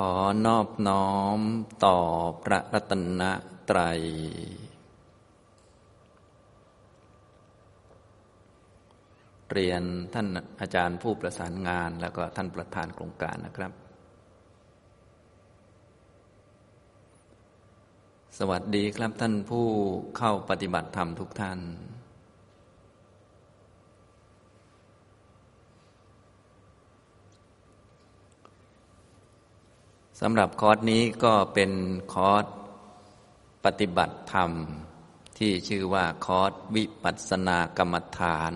ขอนอบน้อมต่อพระรัตนตรัย เรียนท่านอาจารย์ผู้ประสานงานแล้วก็ท่านประธานโครงการนะครับ สวัสดีครับท่านผู้เข้าปฏิบัติธรรมทุกท่าน สำหรับคอร์สนี้ก็เป็นคอร์สปฏิบัติธรรม ที่ชื่อว่าคอร์สวิปัสสนากรรมฐาน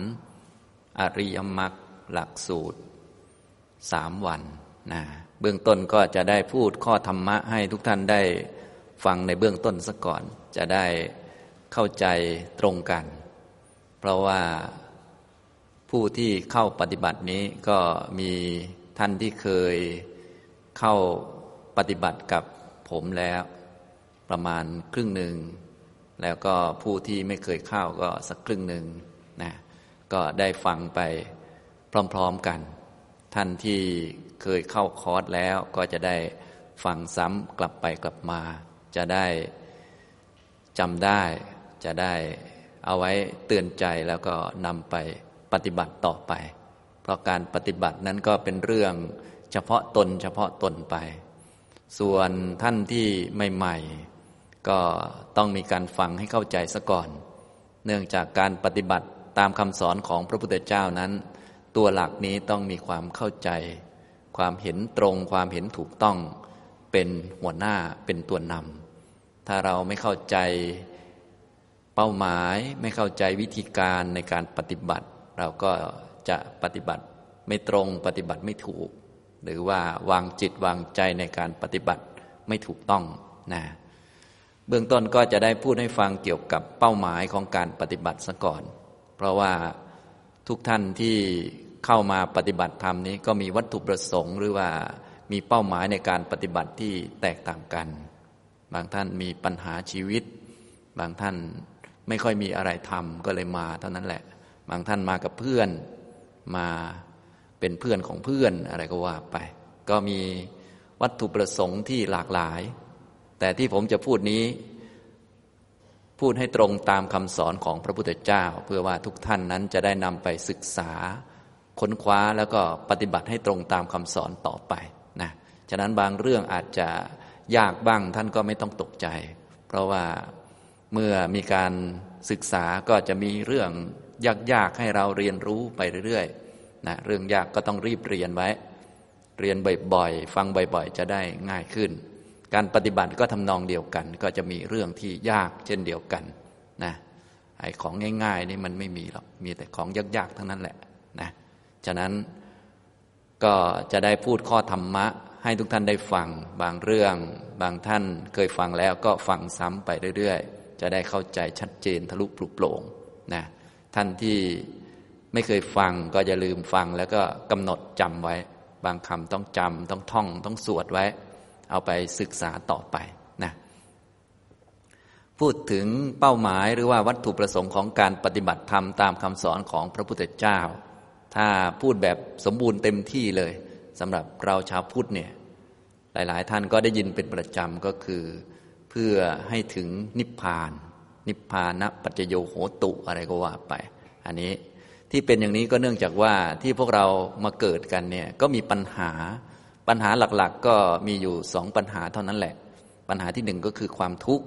อริยมรรคหลักสูตรสามวันนะเบื้องต้นก็จะได้พูดข้อธรรมะให้ทุกท่านได้ฟังในเบื้องต้นซะก่อน จะได้เข้าใจตรงกัน เพราะว่าผู้ที่เข้าปฏิบัตินี้ก็มีท่านที่เคยเข้า ปฏิบัติกับผมแล้วประมาณครึ่งหนึ่ง แล้วก็ผู้ที่ไม่เคยเข้าก็สักครึ่งหนึ่งนะก็ได้ฟังไปพร้อมๆกัน ท่านที่เคยเข้าคอร์สแล้วก็จะได้ฟังซ้ำกลับไปกลับมา จะได้จำได้จะได้เอาไว้เตือนใจแล้วก็นำไปปฏิบัติต่อไป เพราะการปฏิบัตินั้นก็เป็นเรื่องเฉพาะตนเฉพาะตนไป ส่วนท่านที่ใหม่ๆ ก็ต้องมีการฟังให้เข้าใจซะก่อน เนื่องจากการปฏิบัติตามคำสอนของพระพุทธเจ้านั้น ตัวหลักนี้ต้องมีความเข้าใจ ความเห็นตรง ความเห็นถูกต้อง เป็นหัวหน้าเป็นตัวนำถ้าเราไม่เข้าใจเป้าหมายไม่เข้าใจวิธีการในการปฏิบัติ เราก็จะปฏิบัติไม่ตรงปฏิบัติไม่ถูก หรือว่าวางจิตวางใจในการปฏิบัติไม่ถูกต้องนะเบื้องต้นก็จะได้พูดให้ฟังเกี่ยวกับเป้าหมายของการปฏิบัติซะก่อน เพราะว่าทุกท่านที่เข้ามาปฏิบัติธรรมนี้ก็มีวัตถุประสงค์ หรือว่ามีเป้าหมายในการปฏิบัติที่แตกต่างกัน บางท่านมีปัญหาชีวิต บางท่านไม่ค่อยมีอะไรทำก็เลยมาเท่านั้นแหละ บางท่านมากับเพื่อนมา เป็นเพื่อนของเพื่อนอะไรก็ว่าไป ก็มีวัตถุประสงค์ที่หลากหลาย แต่ที่ผมจะพูดนี้ พูดให้ตรงตามคำสอนของพระพุทธเจ้า เพื่อว่าทุกท่านนั้นจะได้นำไปศึกษา ค้นคว้าแล้วก็ปฏิบัติให้ตรงตามคำสอนต่อไปนะฉะนั้นบางเรื่องอาจจะยากบ้างท่านก็ไม่ต้องตกใจ เพราะว่าเมื่อมีการศึกษาก็จะมีเรื่องยากๆให้เราเรียนรู้ไปเรื่อยๆ นะเรื่องยากก็ต้องรีบเรียนไว้ เรียนบ่อยๆ ฟังบ่อยๆ จะได้ง่ายขึ้น การปฏิบัติก็ทำนองเดียวกัน ก็จะมีเรื่องที่ยากเช่นเดียวกันนะไอ้ของง่าย ๆ นี่มันไม่มีหรอกมีแต่ของยากๆทั้งนั้นแหละนะฉะนั้นก็จะได้พูดข้อธรรมะ ให้ทุกท่านได้ฟังบางเรื่อง บางท่านเคยฟังแล้วก็ฟังซ้ำไปเรื่อยๆ จะได้เข้าใจชัดเจนทะลุปลุกโปร่งนะท่านที่ ไม่เคยฟังก็อย่าลืมฟังแล้วก็กำหนดจำไว้ บางคำต้องจำต้องท่องต้องสวดไว้ เอาไปศึกษาต่อไปนะพูดถึงเป้าหมายหรือว่าวัตถุประสงค์ของการปฏิบัติธรรมตามคำสอนของพระพุทธเจ้า ถ้าพูดแบบสมบูรณ์เต็มที่เลยสำหรับเราชาวพุทธเนี่ยหลาย ๆ ท่านก็ได้ยินเป็นประจำก็คือ เพื่อให้ถึงนิพพาน นิพพานะปัจจโยโหตุอะไรก็ว่าไป อันนี้ ที่เป็นอย่างนี้ก็เนื่องจากว่าที่พวกเรามาเกิดกันเนี่ยก็มีปัญหาปัญหาหลักๆ ก็มีอยู่สองปัญหาเท่านั้นแหละ ปัญหาที่หนึ่งก็คือความทุกข์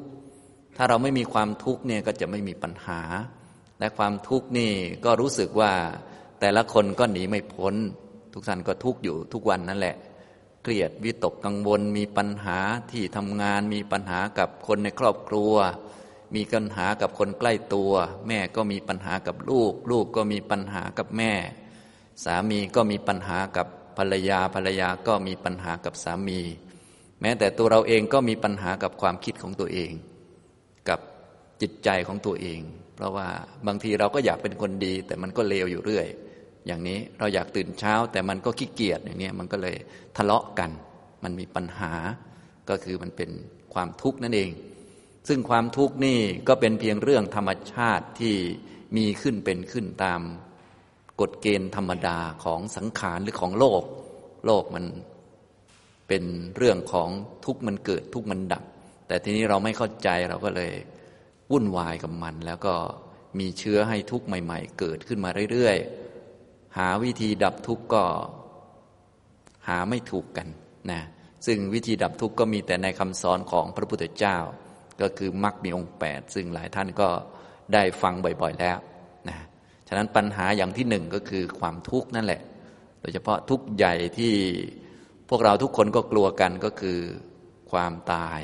ถ้าเราไม่มีความทุกข์เนี่ยก็จะไม่มีปัญหา และความทุกข์นี่ก็รู้สึกว่าแต่ละคนก็หนีไม่พ้น ทุกท่านก็ทุกข์อยู่ทุกวันนั่นแหละ เครียดวิตกกังวลมีปัญหาที่ทำงานมีปัญหากับคนในครอบครัว มีปัญหากับคนใกล้ตัว แม่ก็มีปัญหากับลูก ลูกก็มีปัญหากับแม่ สามีก็มีปัญหากับภรรยาภรรยาก็มีปัญหากับสามี แม้แต่ตัวเราเองก็มีปัญหากับความคิดของตัวเอง กับจิตใจของตัวเอง เพราะว่าบางทีเราก็อยากเป็นคนดี แต่มันก็เลวอยู่เรื่อย อย่างนี้เราอยากตื่นเช้า แต่มันก็ขี้เกียจอย่างนี้มันก็เลยทะเลาะกัน มันมีปัญหาก็คือมันเป็นความทุกข์นั่นเอง ซึ่งความทุกข์นี่ก็เป็นเพียงเรื่องธรรมชาติที่มีขึ้นเป็นขึ้นตามกฎเกณฑ์ธรรมดาของสังขารหรือของโลก โลกมันเป็นเรื่องของทุกข์มันเกิดทุกข์มันดับ แต่ทีนี้เราไม่เข้าใจเราก็เลยวุ่นวายกับมัน แล้วก็มีเชื้อให้ทุกข์ใหม่ ๆ เกิดขึ้นมาเรื่อยๆ หาวิธีดับทุกข์ก็ หาไม่ถูกกันนะซึ่งวิธีดับทุกข์ก็มีแต่ในคำสอนของพระพุทธเจ้า ก็คือมรรคมีองค์แปดซึ่งหลายท่านก็ได้ฟังบ่อยๆแล้วนะฉะนั้นปัญหาอย่างที่หนึ่งก็คือความทุกข์นั่นแหละ โดยเฉพาะทุกข์ใหญ่ที่พวกเราทุกคนก็กลัวกันก็คือความตาย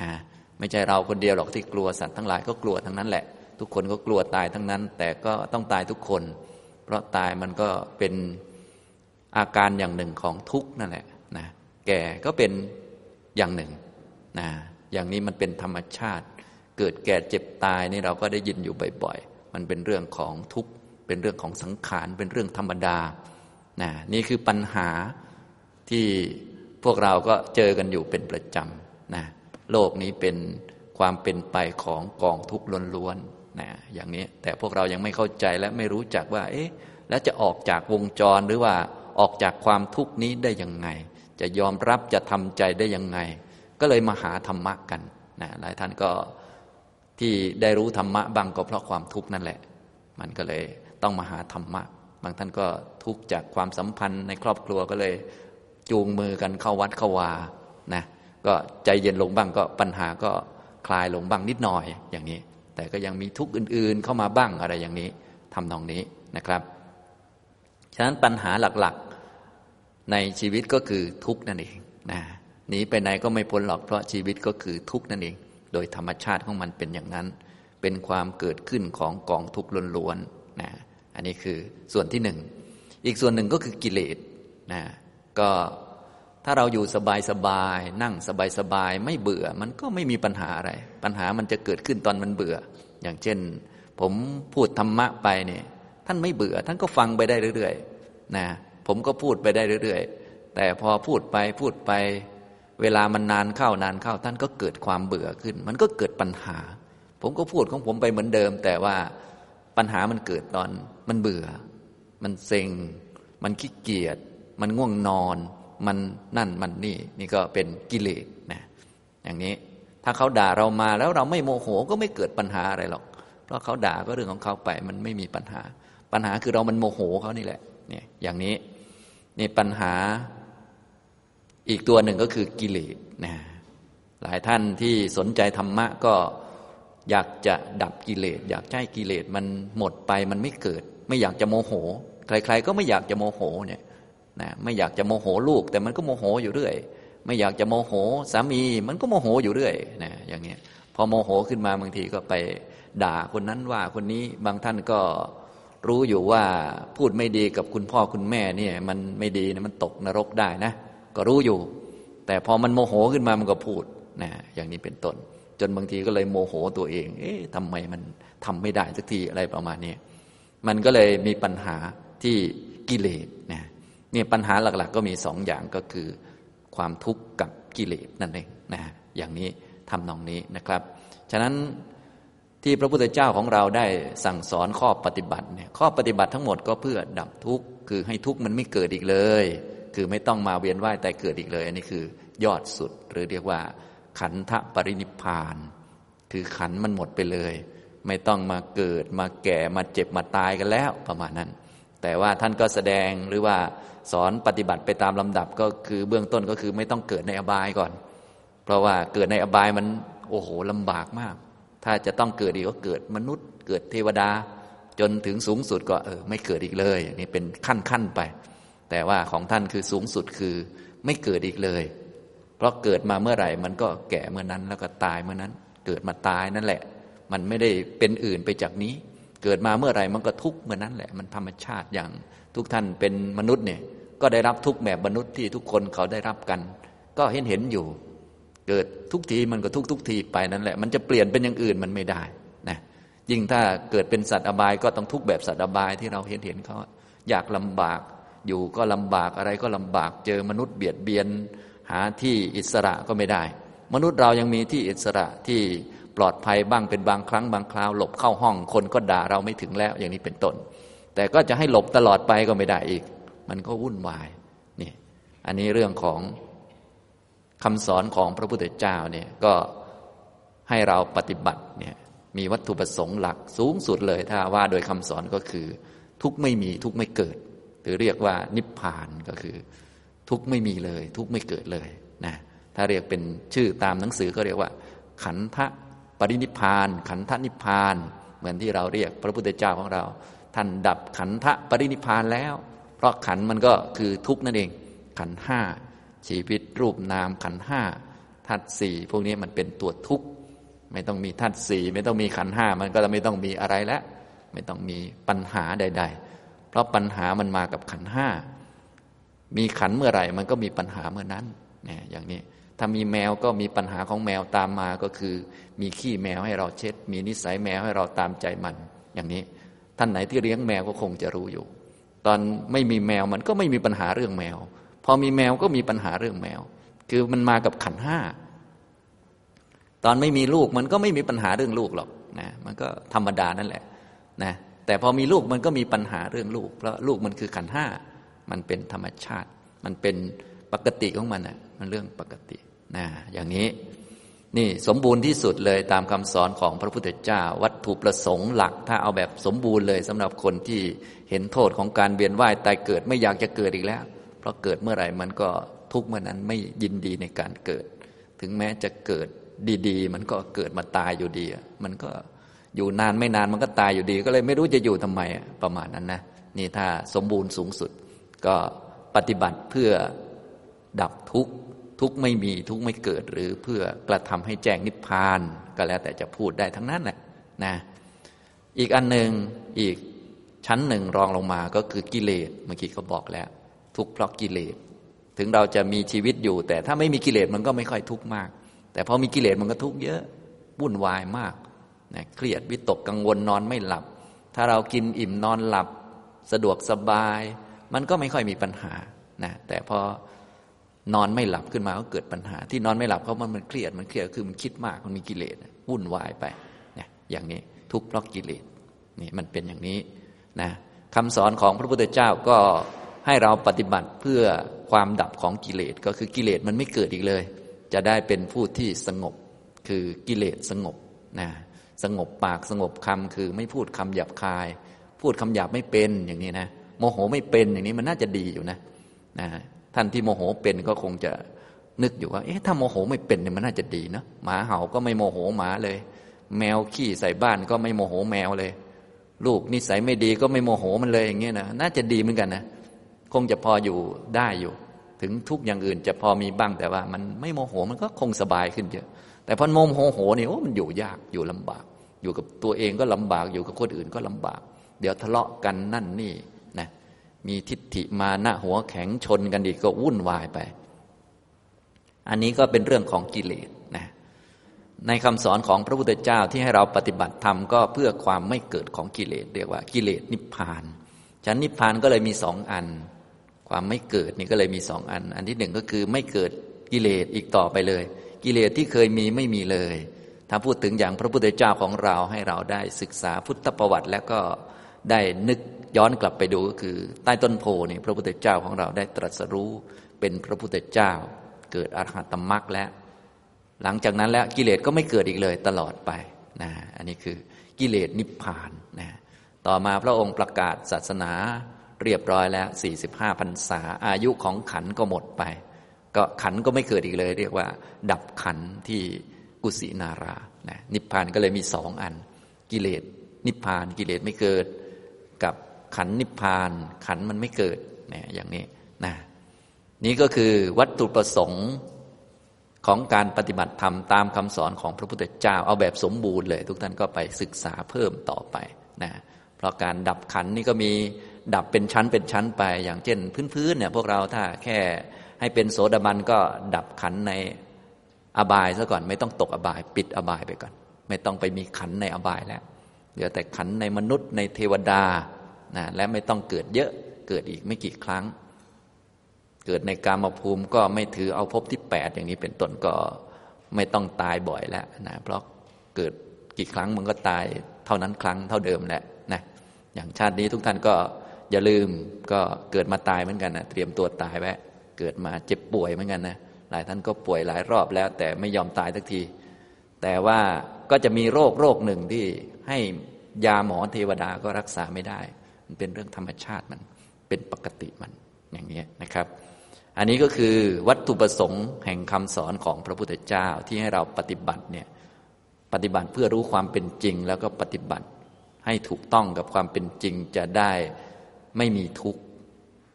นะไม่ใช่เราคนเดียวหรอกที่กลัวสัตว์ทั้งหลายก็กลัวทั้งนั้นแหละ ทุกคนก็กลัวตายทั้งนั้น แต่ก็ต้องตายทุกคน เพราะตายมันก็เป็นอาการอย่างหนึ่งของทุกข์นั่นแหละนะแก่ก็เป็นอย่างหนึ่งนะ อย่างนี้มันเป็นธรรมชาติ เกิดแก่เจ็บตายนี่เราก็ได้ยินอยู่บ่อยๆ มันเป็นเรื่องของทุกข์ เป็นเรื่องของสังขาร เป็นเรื่องธรรมดานะนี่คือปัญหาที่พวกเราก็เจอกันอยู่เป็นประจำนะโลกนี้เป็นความเป็นไปของกองทุกข์ล้วนๆนะอย่างนี้แต่พวกเรายังไม่เข้าใจและไม่รู้จักว่า เอ๊ะ แล้วจะออกจากวงจรหรือว่าออกจากความทุกข์นี้ได้ยังไง จะยอมรับจะทำใจได้ยังไง ก็เลยมาหาธรรมะกันนะหลายท่านก็ที่ได้รู้ธรรมะบางก็เพราะความทุกข์นั่นแหละ มันก็เลยต้องมาหาธรรมะ บางท่านก็ทุกข์จากความสัมพันธ์ในครอบครัวก็เลยจูงมือกันเข้าวัดเข้าวานะก็ใจเย็นลงบ้างก็ปัญหาก็คลายลงบ้างนิดหน่อยอย่างนี้ แต่ก็ยังมีทุกข์อื่น ๆ เข้ามาบ้างอะไรอย่างนี้ทำนองนี้นะครับ ฉะนั้นปัญหาหลักๆในชีวิตก็คือทุกข์นั่นเองนะ หนีไปไหนก็ไม่พ้นหรอกเพราะชีวิตก็คือทุกข์นั่นเอง โดยธรรมชาติของมันเป็นอย่างนั้น เป็นความเกิดขึ้นของกองทุกข์ล้วนๆนะอันนี้คือส่วนที่หนึ่งอีกส่วนหนึ่งก็คือกิเลสนะก็ถ้าเราอยู่สบายสบายนั่งสบายสบายไม่เบื่อมันก็ไม่มีปัญหาอะไร ปัญหามันจะเกิดขึ้นตอนมันเบื่อ อย่างเช่น ผมพูดธรรมะไปเนี่ยท่านไม่เบื่อ ท่านก็ฟังไปได้เรื่อยๆนะผมก็พูดไปได้เรื่อย ๆ แต่พอพูดไปพูดไป เวลามันนานเข้านานเข้าท่านก็เกิดความเบื่อขึ้น มันก็เกิดปัญหา ผมก็พูดของผมไปเหมือนเดิม แต่ว่าปัญหามันเกิดตอนมันเบื่อ มันเซ็ง มันขี้เกียจมันง่วงนอน มันนั่นมันนี่ นี่ก็เป็นกิเลสนะอย่างนี้ถ้าเขาด่าเรามาแล้วเราไม่โมโหก็ไม่เกิดปัญหาอะไรหรอก เพราะเขาด่าก็เรื่องของเขาไปมันไม่มีปัญหา ปัญหาคือเรามันโมโหเขานี่แหละเนี่ยอย่างนี้นี่ปัญหา อีกตัวหนึ่งก็คือกิเลสนะหลายท่านที่สนใจธรรมะก็อยากจะดับกิเลส อยากให้กิเลสมันหมดไปมันไม่เกิด ไม่อยากจะโมโห ใคร ๆ ก็ไม่อยากจะโมโหเนี่ยนะไม่อยากจะโมโหลูก แต่มันก็โมโหอยู่เรื่อย ไม่อยากจะโมโหสามีมันก็โมโหอยู่เรื่อยนะอย่างเงี้ยพอโมโหขึ้นมาบางทีก็ไปด่าคนนั้นว่าคนนี้บางท่านก็รู้อยู่ว่าพูดไม่ดีกับคุณพ่อคุณแม่เนี่ยมันไม่ดีนะมันตกนรกได้นะ ก็รู้อยู่ แต่พอมันโมโหขึ้นมามันก็พูดนะอย่างนี้เป็นต้น จนบางทีก็เลยโมโหตัวเอง เอ๊ะทำไมมันทำไม่ได้สักทีอะไรประมาณนี้มันก็เลยมีปัญหาที่กิเลสนะเนี่ยปัญหาหลัก ๆ ก็มีสองอย่างก็คือ ความทุกข์กับกิเลสนั่นเองนะอย่างนี้ทำนองนี้นะครับ ฉะนั้นที่พระพุทธเจ้าของเราได้สั่งสอนข้อปฏิบัติเนี่ยข้อปฏิบัติทั้งหมดก็เพื่อดับทุกข์คือให้ทุกข์มันไม่เกิดอีกเลย คือไม่ต้องมาเวียนว่ายแต่เกิดอีกเลย อันนี้คือยอดสุด หรือเรียกว่า ขันธปรินิพาน คือขันมันหมดไปเลย ไม่ต้องมาเกิดมาแก่มาเจ็บมาตายกันแล้วประมาณนั้น แต่ว่าท่านก็แสดงหรือว่าสอนปฏิบัติไปตามลำดับก็คือเบื้องต้นก็คือไม่ต้องเกิดในอบายก่อน เพราะว่าเกิดในอบายมันโอ้โหลำบากมาก ถ้าจะต้องเกิดอีกก็เกิดมนุษย์ เกิดเทวดา จนถึงสูงสุดก็เออไม่เกิดอีกเลย นี่เป็นขั้นขั้นไป แต่ว่าของท่านคือสูงสุดคือไม่เกิดอีกเลย เพราะเกิดมาเมื่อไหร่ มันก็แก่เมื่อนั้นแล้วก็ตายเมื่อนั้น เกิดมาตายนั่นแหละ มันไม่ได้เป็นอื่นไปจากนี้ เกิดมาเมื่อไหร่มันก็ทุกเมื่อนั้นแหละ มันธรรมชาติอย่างทุกท่านเป็นมนุษย์เนี่ยก็ได้รับทุกแบบมนุษย์ที่ทุกคนเขาได้รับกัน ก็เห็นเห็นอยู่ เกิดทุกทีมันก็ทุกทุกทีไปนั่นแหละ มันจะเปลี่ยนเป็นอย่างอื่นมันไม่ได้นะยิ่งถ้าเกิดเป็นสัตว์อบายก็ต้องทุกแบบสัตว์อบายที่เราเห็นเห็นเขาอยากลำบาก อยู่ก็ลำบากอะไรก็ลำบากเจอมนุษย์เบียดเบียน หาที่อิสระก็ไม่ได้ มนุษย์เรายังมีที่อิสระที่ปลอดภัยบ้างเป็นบางครั้งบางคราว หลบเข้าห้องคนก็ด่าเราไม่ถึงแล้วอย่างนี้เป็นต้น แต่ก็จะให้หลบตลอดไปก็ไม่ได้อีก มันก็วุ่นวายนี่อันนี้เรื่องของคำสอนของพระพุทธเจ้าเนี่ยก็ให้เราปฏิบัติเนี่ยมีวัตถุประสงค์หลักสูงสุดเลยถ้าว่าโดยคำสอนก็คือ ทุกไม่มีทุกไม่เกิด หรือเรียกว่านิพพานก็คือ ทุกไม่มีเลย ทุกไม่เกิดเลยนะถ้าเรียกเป็นชื่อตามหนังสือก็เรียกว่า ขันธปรินิพาน ขันธนิพาน เหมือนที่เราเรียกพระพุทธเจ้าของเรา ท่านดับขันธปรินิพานแล้ว เพราะขันมันก็คือทุกนั่นเอง ขันห้าชีวิตรูปนามขันห้าธาตุสี่พวกนี้มันเป็นตัวทุกข์ไม่ต้องมีธาตุสี่ไม่ต้องมีขันห้ามันก็ไม่ต้องมีอะไรแล้ว ไม่ต้องมีปัญหาใด ๆ เพราะปัญหามันมากับขันห้ามีขันเมื่อไหร่ มันก็มีปัญหาเมื่อนั้นเนี่ยอย่างนี้ถ้ามีแมวก็มีปัญหาของแมวตามมาก็คือ มีขี้แมวให้เราเช็ด มีนิสัยแมวให้เราตามใจมัน อย่างนี้ ท่านไหนที่เลี้ยงแมวก็คงจะรู้อยู่ ตอนไม่มีแมวมันก็ไม่มีปัญหาเรื่องแมว พอมีแมวก็มีปัญหาเรื่องแมว คือมันมากับขันห้าตอนไม่มีลูกมันก็ไม่มีปัญหาเรื่องลูกหรอกนะมันก็ธรรมดานั่นแหละนะ แต่พอมีลูกมันก็มีปัญหาเรื่องลูก เพราะลูกมันคือขันห้ามันเป็นธรรมชาติ มันเป็นปกติของมันอะมันเรื่องปกตินะอย่างนี้นี่สมบูรณ์ที่สุดเลยตามคำสอนของพระพุทธเจ้า วัตถุประสงค์หลัก ถ้าเอาแบบสมบูรณ์เลยสำหรับคนที่เห็นโทษของการเวียนว่ายตายเกิดไม่อยากจะเกิดอีกแล้ว เพราะเกิดเมื่อไหร่มันก็ทุกเมื่อนั้นไม่ยินดีในการเกิด ถึงแม้จะเกิดดี ๆ มันก็เกิดมาตายอยู่ดี มันก็ อยู่นานไม่นานมันก็ตายอยู่ดี ก็เลยไม่รู้จะอยู่ทำไมประมาณนั้นนะนี่ถ้าสมบูรณ์สูงสุด ก็ปฏิบัติเพื่อดับทุกข์ทุกไม่มีทุกไม่เกิดหรือเพื่อกระทำให้แจ้งนิพพาน ก็แล้วแต่จะพูดได้ทั้งนั้นแหละนะอีกอันหนึ่งอีกชั้นหนึ่งรองลงมาก็คือกิเลสเมื่อกี้เขาบอกแล้ว ทุกเพราะกิเลส ถึงเราจะมีชีวิตอยู่ แต่ถ้าไม่มีกิเลสมันก็ไม่ค่อยทุกข์มาก แต่พอมีกิเลสมันก็ทุกข์เยอะวุ่นวายมาก นะเครียดวิตกกังวลนอนไม่หลับ ถ้าเรากินอิ่มนอนหลับ สะดวกสบาย มันก็ไม่ค่อยมีปัญหานะแต่พอนอนไม่หลับขึ้นมาก็เกิดปัญหา ที่นอนไม่หลับเพราะมันมันเครียดมันเครียดคือมันคิดมากมันมีกิเลสวุ่นวายไปนะอย่างนี้ทุกข์เพราะกิเลสนี่มันเป็นอย่างนี้นะคำสอนของพระพุทธเจ้าก็ให้เราปฏิบัติเพื่อความดับของกิเลสก็คือกิเลสมันไม่เกิดอีกเลย จะได้เป็นผู้ที่สงบ คือกิเลสสงบนะ สงบปากสงบคำคือไม่พูดคำหยาบคาย พูดคำหยาบไม่เป็นอย่างนี้นะโมโหไม่เป็นอย่างนี้มันน่าจะดีอยู่นะนะท่านที่โมโหเป็นก็คงจะนึกอยู่ว่า เอ๊ะถ้าโมโหไม่เป็นเนี่ยมันน่าจะดีเนาะหมาเห่าก็ไม่โมโหหมาเลย แมวขี้ใส่บ้านก็ไม่โมโหแมวเลย ลูกนิสัยไม่ดีก็ไม่โมโหมันเลยอย่างเงี้ยนะน่าจะดีเหมือนกันนะคงจะพออยู่ได้อยู่ ถึงทุกอย่างอื่นจะพอมีบ้างแต่ว่า มันไม่โมโหมันก็คงสบายขึ้นเยอะ แต่พอโมโหโหเนี่ยโอ้มันอยู่ยากอยู่ลำบาก อยู่กับตัวเองก็ลำบากอยู่กับคนอื่นก็ลำบาก เดี๋ยวทะเลาะกันนั่นนี่นะมีทิฏฐิมาหน้าหัวแข็งชนกันอีกก็วุ่นวายไป อันนี้ก็เป็นเรื่องของกิเลสนะในคำสอนของพระพุทธเจ้าที่ให้เราปฏิบัติธรรมก็เพื่อความไม่เกิดของกิเลสเรียกว่ากิเลสนิพพานฉันนิพพานก็เลยมีสองอัน ความไม่เกิดนี่ก็เลยมีสองอัน อันที่หนึ่งก็คือไม่เกิดกิเลสอีกต่อไปเลย กิเลสที่เคยมีไม่มีเลย ถ้าพูดถึงอย่างพระพุทธเจ้าของเราให้เราได้ศึกษาพุทธประวัติ แล้วก็ได้นึกย้อนกลับไปดูก็คือ ใต้ต้นโพนี่พระพุทธเจ้าของเราได้ตรัสรู้เป็นพระพุทธเจ้า เกิดอรหัตมรรคแล้ว หลังจากนั้นแล้วกิเลสก็ไม่เกิดอีกเลยตลอดไปนะอันนี้คือกิเลสนิพพานนะต่อมาพระองค์ประกาศศาสนาเรียบร้อยแล้ว 45พรรษาอายุของขันก็หมดไป ก็ขันก็ไม่เกิดอีกเลย เรียกว่า ดับขันที่กุสินารานะนิพพานก็เลยมีสองอัน กิเลสนิพพานกิเลสไม่เกิด กับขันนิพพาน ขันมันไม่เกิดนะอย่างนี้นะนี่ก็คือวัตถุประสงค์ของการปฏิบัติธรรมตามคำสอนของพระพุทธเจ้าเอาแบบสมบูรณ์เลย ทุกท่านก็ไปศึกษาเพิ่มต่อไปนะเพราะการดับขันนี่ก็มีดับเป็นชั้นเป็นชั้นไป อย่างเช่น พื้นๆเนี่ยพวกเราถ้าแค่ ให้เป็นโสดาบันก็ดับขันในอบายซะก่อนไม่ต้องตกอบาย ปิดอบายไปก่อน ไม่ต้องไปมีขันในอบายแล้วเหลือแต่ขันในมนุษย์ในเทวดานะและไม่ต้องเกิดเยอะเกิดอีกไม่กี่ครั้ง เกิดในกามภูมิก็ไม่ถือเอาภพที่แปดอย่างนี้เป็นต้นก็ไม่ต้องตายบ่อยแล้วนะเพราะเกิดกี่ครั้งมันก็ตายเท่านั้นครั้งเท่าเดิมแหละนะอย่างชาตินี้ทุกท่านก็อย่าลืมก็เกิดมาตายเหมือนกันนะเตรียมตัวตายไว้ เกิดมาเจ็บป่วยเหมือนกันนะหลายท่านก็ป่วยหลายรอบแล้ว แต่ไม่ยอมตายสักที แต่ว่าก็จะมีโรคโรคหนึ่งที่ให้ยาหมอเทวดาก็รักษาไม่ได้ มันเป็นเรื่องธรรมชาติมันเป็นปกติมันอย่างนี้นะครับ อันนี้ก็คือวัตถุประสงค์แห่งคำสอนของพระพุทธเจ้าที่ให้เราปฏิบัติเนี่ยปฏิบัติเพื่อรู้ความเป็นจริง แล้วก็ปฏิบัติให้ถูกต้องกับความเป็นจริงจะได้ไม่มีทุกข์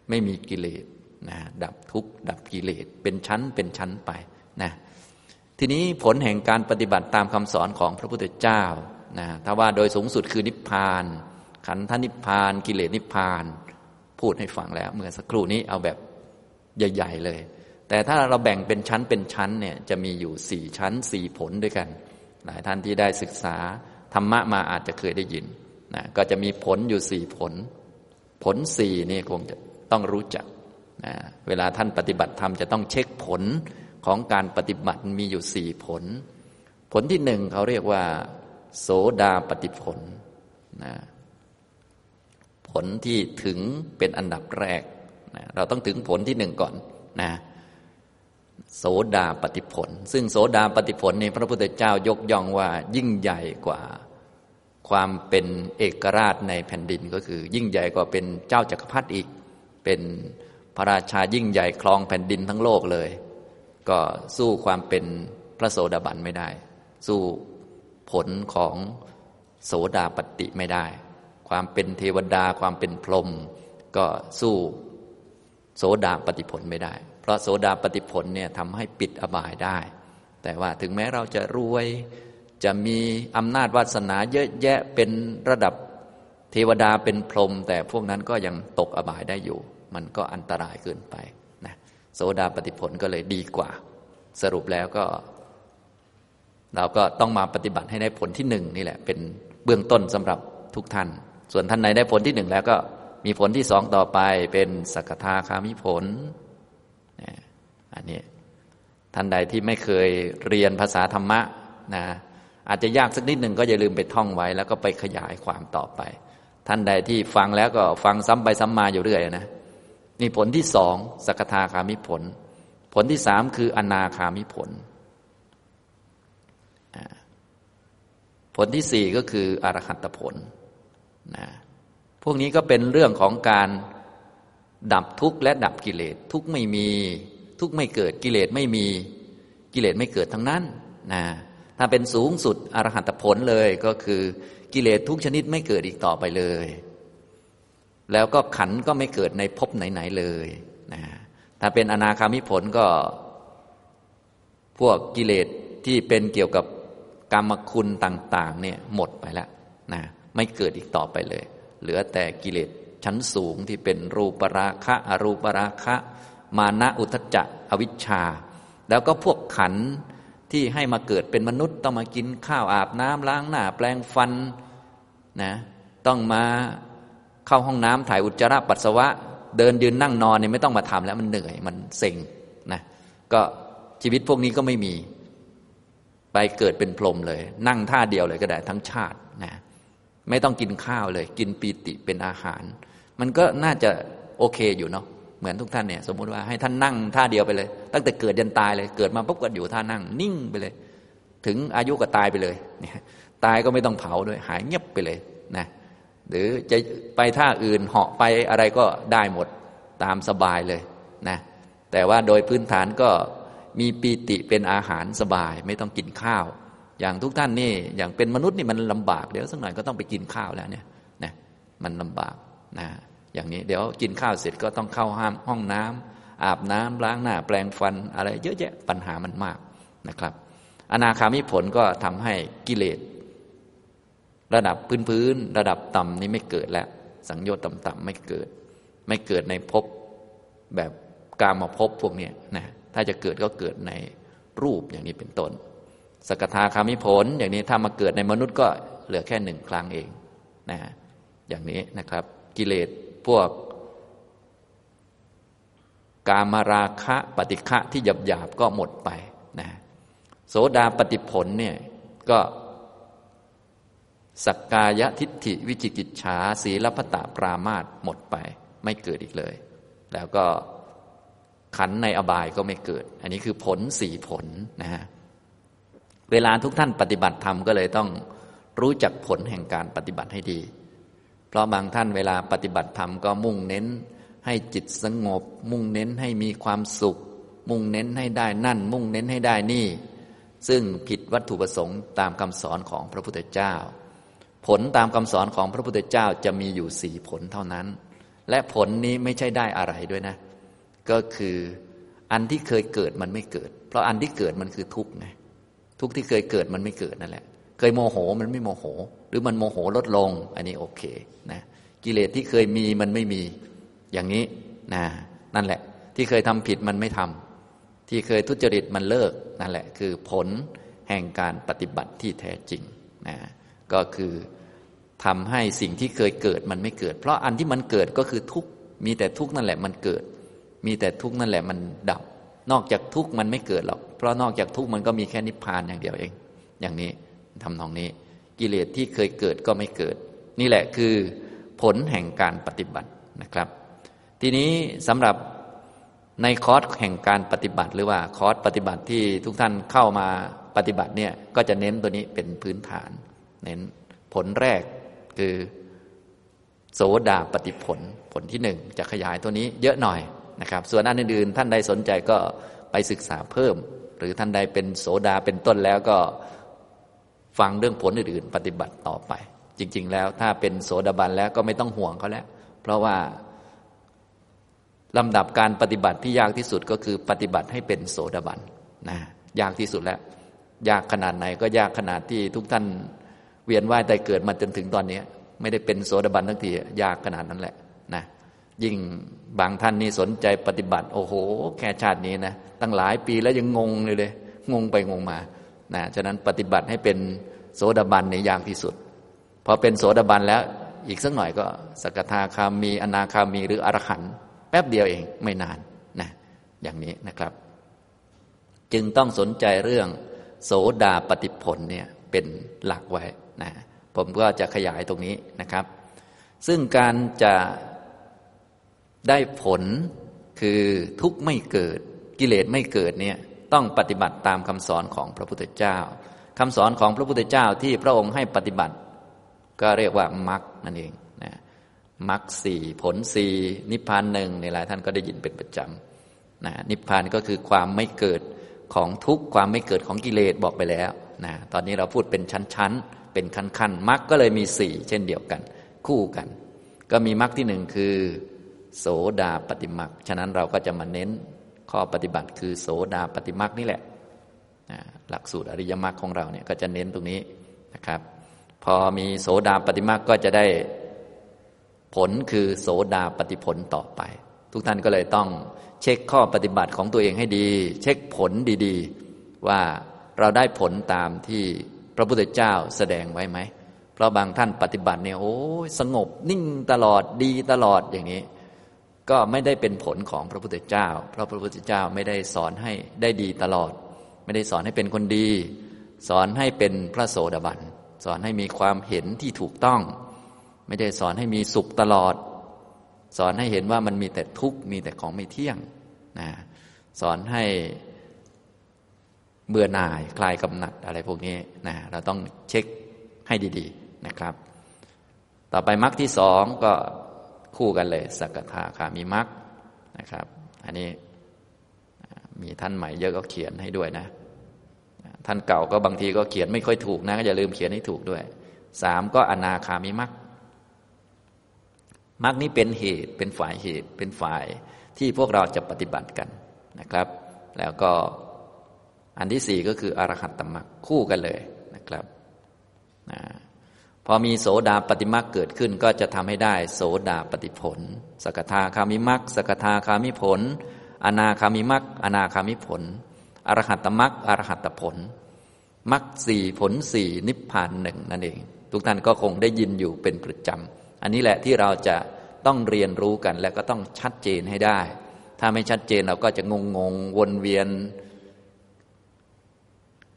ไม่มีกิเลส นะดับทุกข์ดับกิเลสเป็นชั้นเป็นชั้นไปนะทีนี้ผลแห่งการปฏิบัติตามคำสอนของพระพุทธเจ้านะถ้าว่าโดยสูงสุดคือนิพพาน ขันธนิพพาน กิเลสนิพพาน พูดให้ฟังแล้ว เมื่อสักครู่นี้เอาแบบใหญ่ ๆ เลย แต่ถ้าเราแบ่งเป็นชั้นเป็นชั้นเนี่ยจะมีอยู่สี่ชั้นสี่ผลด้วยกัน หลายท่านที่ได้ศึกษาธรรมะมาอาจจะเคยได้ยินนะก็จะมีผลอยู่สี่ผล ผลสี่นี่คงจะต้องรู้จัก เวลาท่านปฏิบัติธรรมจะต้องเช็คผลของการปฏิบัติมีอยู่สี่ผล ผลที่หนึ่งเขาเรียกว่า โสดาปฏิผลนะผลที่ถึงเป็นอันดับแรกนะเราต้องถึงผลที่หนึ่งก่อนนะโสดาปฏิผล ซึ่งโสดาปฏิผลในพระพุทธเจ้ายกย่องว่ายิ่งใหญ่กว่าความเป็นเอกราชในแผ่นดินก็คือ ยิ่งใหญ่กว่าเป็นเจ้าจักรพรรดิอีกเป็น พระราชายิ่งใหญ่ครองแผ่นดินทั้งโลกเลย ก็สู้ความเป็นพระโสดาบันไม่ได้ สู้ผลของโสดาปฏิไม่ได้ ความเป็นเทวดาความเป็นพรหมก็สู้โสดาปฏิผลไม่ได้ เพราะโสดาปฏิผลเนี่ยทำให้ปิดอบายได้ แต่ว่าถึงแม้เราจะรวยจะมีอำนาจวาสนาเยอะแยะเป็นระดับเทวดาเป็นพรหมแต่พวกนั้นก็ยังตกอบายได้อยู่ มันก็อันตรายเกินไปนะโสดาปฏิผลก็เลยดีกว่า สรุปแล้วก็ เราก็ต้องมาปฏิบัติให้ได้ผลที่หนึ่งนี่แหละ เป็นเบื้องต้นสำหรับทุกท่าน ส่วนท่านไหนได้ผลที่หนึ่งแล้วก็มีผลที่สองต่อไปเป็นสกทาคามิผลอันนี้ท่านใดที่ไม่เคยเรียนภาษาธรรมะนะอาจจะยากสักนิดหนึ่งก็อย่าลืมไปท่องไว้ แล้วก็ไปขยายความต่อไป ท่านใดที่ฟังแล้วก็ฟังซ้ำไปซ้ำมาอยู่เรื่อยนะ นี่ผลที่สองสกทาคามิผล ผลที่สามคืออนาคามิผล ผลที่สี่ก็คืออรหัตผลนะพวกนี้ก็เป็นเรื่องของการดับทุกข์และดับกิเลสทุกข์ไม่มีทุกข์ไม่เกิดกิเลสไม่มีกิเลสไม่เกิดทั้งนั้นนะถ้าเป็นสูงสุดอรหัตผลเลยก็คือกิเลสทุกชนิดไม่เกิดอีกต่อไปเลย แล้วก็ขันก็ไม่เกิดในภพไหน ๆ เลยนะถ้าเป็นอนาคามิผลก็ พวกกิเลสที่เป็นเกี่ยวกับกรรมคุณต่าง ๆ เนี่ยหมดไปแล้วนะไม่เกิดอีกต่อไปเลย เหลือแต่กิเลสชั้นสูงที่เป็นรูปราคะ อรูปราคะ มานะอุทจจะอวิชชา แล้วก็พวกขันที่ให้มาเกิดเป็นมนุษย์ ต้องมากินข้าวอาบน้ำล้างหน้า แปลงฟันนะต้องมา เข้าห้องน้ำถ่ายอุจจาระปัสสาวะ เดินยืนนั่งนอนเนี่ยไม่ต้องมาทำแล้วมันเหนื่อยมันเซ็งนะก็ชีวิตพวกนี้ก็ไม่มี ไปเกิดเป็นพรหมเลย นั่งท่าเดียวเลยก็ได้ทั้งชาตินะไม่ต้องกินข้าวเลย กินปีติเป็นอาหาร มันก็น่าจะโอเคอยู่เนาะเหมือนทุกท่านเนี่ยสมมุติว่าให้ท่านนั่งท่าเดียวไปเลย ตั้งแต่เกิดยันตายเลยเกิดมาปุ๊บก็อยู่ท่านั่ง นิ่งไปเลย ถึงอายุก็ตายไปเลยตายก็ไม่ต้องเผาด้วย หายเงียบไปเลยนะ หรือจะไปท่าอื่นเหาะไปอะไรก็ได้หมดตามสบายเลยนะแต่ว่าโดยพื้นฐานก็มีปีติเป็นอาหารสบายไม่ต้องกินข้าว อย่างทุกท่านนี่อย่างเป็นมนุษย์นี่มันลำบากเดี๋ยวสักหน่อยก็ต้องไปกินข้าวแล้วเนี่ยนะมันลำบากนะอย่างนี้เดี๋ยวกินข้าวเสร็จก็ต้องเข้าห้ามห้องน้ำอาบน้ำล้างหน้าแปลงฟันอะไรเยอะแยะปัญหามันมากนะครับ อนาคามิผลก็ทำให้กิเลส ระดับพื้นๆระดับต่ำนี้ไม่เกิดแล้ว สังโยชน์ต่ำๆไม่เกิด ไม่เกิดในภพแบบกามาภพพวกนี้นะถ้าจะเกิดก็เกิดในรูปอย่างนี้เป็นต้น สกทาคามิผล อย่างนี้ถ้ามาเกิดในมนุษย์ก็เหลือแค่หนึ่งครั้งเองนะอย่างนี้นะครับ กิเลสพวก กามราคะปฏิฆะที่หยาบหยาบก็หมดไปนะโสดาปฏิผลเนี่ยก็ สักกายทิฏฐิวิจิกิจฉาศีลพตะปรามาตหมดไป ไม่เกิดอีกเลย แล้วก็ขันในอบายก็ไม่เกิด อันนี้คือผลสี่ผลนะฮะเวลาทุกท่านปฏิบัติธรรมก็เลยต้องรู้จักผลแห่งการปฏิบัติให้ดี เพราะบางท่านเวลาปฏิบัติธรรมก็มุ่งเน้น ให้จิตสงบ มุ่งเน้นให้มีความสุข มุ่งเน้นให้ได้นั่น มุ่งเน้นให้ได้นี่ ซึ่งผิดวัตถุประสงค์ตามคำสอนของพระพุทธเจ้า ผลตามคำสอนของพระพุทธเจ้าจะมีอยู่สี่ผลเท่านั้น และผลนี้ไม่ใช่ได้อะไรด้วยนะ ก็คืออันที่เคยเกิดมันไม่เกิด เพราะอันที่เกิดมันคือทุกข์ไงทุกข์ที่เคยเกิดมันไม่เกิดนั่นแหละ เคยโมโหมันไม่โมโห หรือมันโมโหลดลง อันนี้โอเคนะกิเลสที่เคยมีมันไม่มีอย่างนี้นะนั่นแหละ ที่เคยทำผิดมันไม่ทำที่เคยทุจริตมันเลิกนั่นแหละ คือผลแห่งการปฏิบัติที่แท้จริงนะก็คือ ทำให้สิ่งที่เคยเกิดมันไม่เกิด เพราะอันที่มันเกิดก็คือทุกมีแต่ทุกนั่นแหละมันเกิด มีแต่ทุกนั่นแหละมันดับ นอกจากทุกมันไม่เกิดหรอก เพราะนอกจากทุกมันก็มีแค่นิพพานอย่างเดียวเอง อย่างนี้ทำนองนี้ กิเลสที่เคยเกิดก็ไม่เกิด นี่แหละคือผลแห่งการปฏิบัตินะครับ ทีนี้สำหรับในคอร์สแห่งการปฏิบัติ หรือว่าคอร์สปฏิบัติที่ทุกท่านเข้ามาปฏิบัติเนี่ยก็จะเน้นตัวนี้เป็นพื้นฐาน เน้นผลแรก คือ โสดาปฏิผลผลที่หนึ่งจะขยายตัวนี้เยอะหน่อยนะครับ ส่วนอันอื่นๆท่านใดสนใจก็ไปศึกษาเพิ่ม หรือท่านใดเป็นโสดาเป็นต้นแล้วก็ฟังเรื่องผลอื่นๆ ปฏิบัติต่อไป จริง ๆ แล้วถ้าเป็นโสดาบันแล้วก็ไม่ต้องห่วงเขาแล้ว เพราะว่าลำดับการปฏิบัติที่ยากที่สุดก็คือปฏิบัติให้เป็นโสดาบันนะยากที่สุดแล้ว ยากขนาดไหนก็ยากขนาดที่ทุกท่าน เวียนว่ายแต่เกิดมาจนถึงตอนนี้ไม่ได้เป็นโสดาบันทั้งทียากขนาดนั้นแหละนะยิ่งบางท่านนี่สนใจปฏิบัติ โอ้โห แค่ชาตินี้นะตั้งหลายปีแล้วยังงงเลยเลยงงไปงงมานะฉะนั้นปฏิบัติให้เป็นโสดาบันเนี่ยยากที่สุดพอเป็นโสดาบันแล้วอีกสักหน่อยก็ สกทาคามีอนาคามีหรืออรหันต์แป๊บเดียวเองไม่นานนะอย่างนี้นะครับ จึงต้องสนใจเรื่องโสดาปฏิผลเนี่ยเป็นหลักไว้ นะผมก็จะขยายตรงนี้นะครับ ซึ่งการจะได้ผลคือทุกข์ไม่เกิด กิเลสไม่เกิดเนี่ยต้องปฏิบัติตามคำสอนของพระพุทธเจ้าคำสอนของพระพุทธเจ้าที่พระองค์ให้ปฏิบัติ ก็เรียกว่ามรรคนั่นเองนะมรรคสี่ผลสี่นิพพานหนึ่งในหลายท่านก็ได้ยินเป็นประจำนะนิพพานก็คือความไม่เกิดของทุกข์ความไม่เกิดของกิเลสบอกไปแล้วนะตอนนี้เราพูดเป็นชั้นๆ เป็นขั้นๆมรรคก็เลยมีสี่เช่นเดียวกัน คู่กัน ก็มีมรรคที่หนึ่งคือ โสดาปฏิมรรคฉะนั้นเราก็จะมาเน้นข้อปฏิบัติคือโสดาปฏิมรรคนี่แหละหลักสูตรอริยมรรคของเราเนี่ยก็จะเน้นตรงนี้นะครับ พอมีโสดาปฏิมรรคก็จะได้ผลคือโสดาปฏิผลต่อไป ทุกท่านก็เลยต้องเช็คข้อปฏิบัติของตัวเองให้ดี เช็คผลดีๆ ว่าเราได้ผลตามที่ พระพุทธเจ้าแสดงไว้ไหม เพราะบางท่านปฏิบัติเนี่ยโอ้สงบนิ่งตลอดดีตลอดอย่างนี้ ก็ไม่ได้เป็นผลของพระพุทธเจ้า เพราะพระพุทธเจ้าไม่ได้สอนให้ได้ดีตลอด ไม่ได้สอนให้เป็นคนดี สอนให้เป็นพระโสดาบันสอนให้มีความเห็นที่ถูกต้อง ไม่ได้สอนให้มีสุขตลอด สอนให้เห็นว่ามันมีแต่ทุกข์มีแต่ของไม่เที่ยงนะสอนให้ เบื่อหน่ายคลายกำหนัดอะไรพวกนี้นะเราต้องเช็คให้ดีๆนะครับ ต่อไปมรรคที่สองก็คู่กันเลยสักทาคามีมรรคนะครับ อันนี้มีท่านใหม่เยอะก็เขียนให้ด้วยนะ ท่านเก่าก็บางทีก็เขียนไม่ค่อยถูกนะก็อย่าลืมเขียนให้ถูกด้วยสามก็อนาคามิมรรคมรรคนี้เป็นเหตุเป็นฝ่ายเหตุเป็นฝ่ายที่พวกเราจะปฏิบัติกันนะครับ แล้วก็ อันที่สี่ก็คืออรหัตตมรรคคู่กันเลยนะครับนะพอมีโสดาปฏิมรรคเกิดขึ้นก็จะทำให้ได้ โสดาปฏิผล สกทาคามิมรรคสกทาคามิผล อนาคามิมรรคอนาคามิผล อรหัตตมรรคอรหัตตผลมรรคสี่ผลสี่นิพพานหนึ่งนั่นเอง ทุกท่านก็คงได้ยินอยู่เป็นประจำ อันนี้แหละที่เราจะต้องเรียนรู้กันและก็ต้องชัดเจนให้ได้ ถ้าไม่ชัดเจนเราก็จะงงงวนเวียน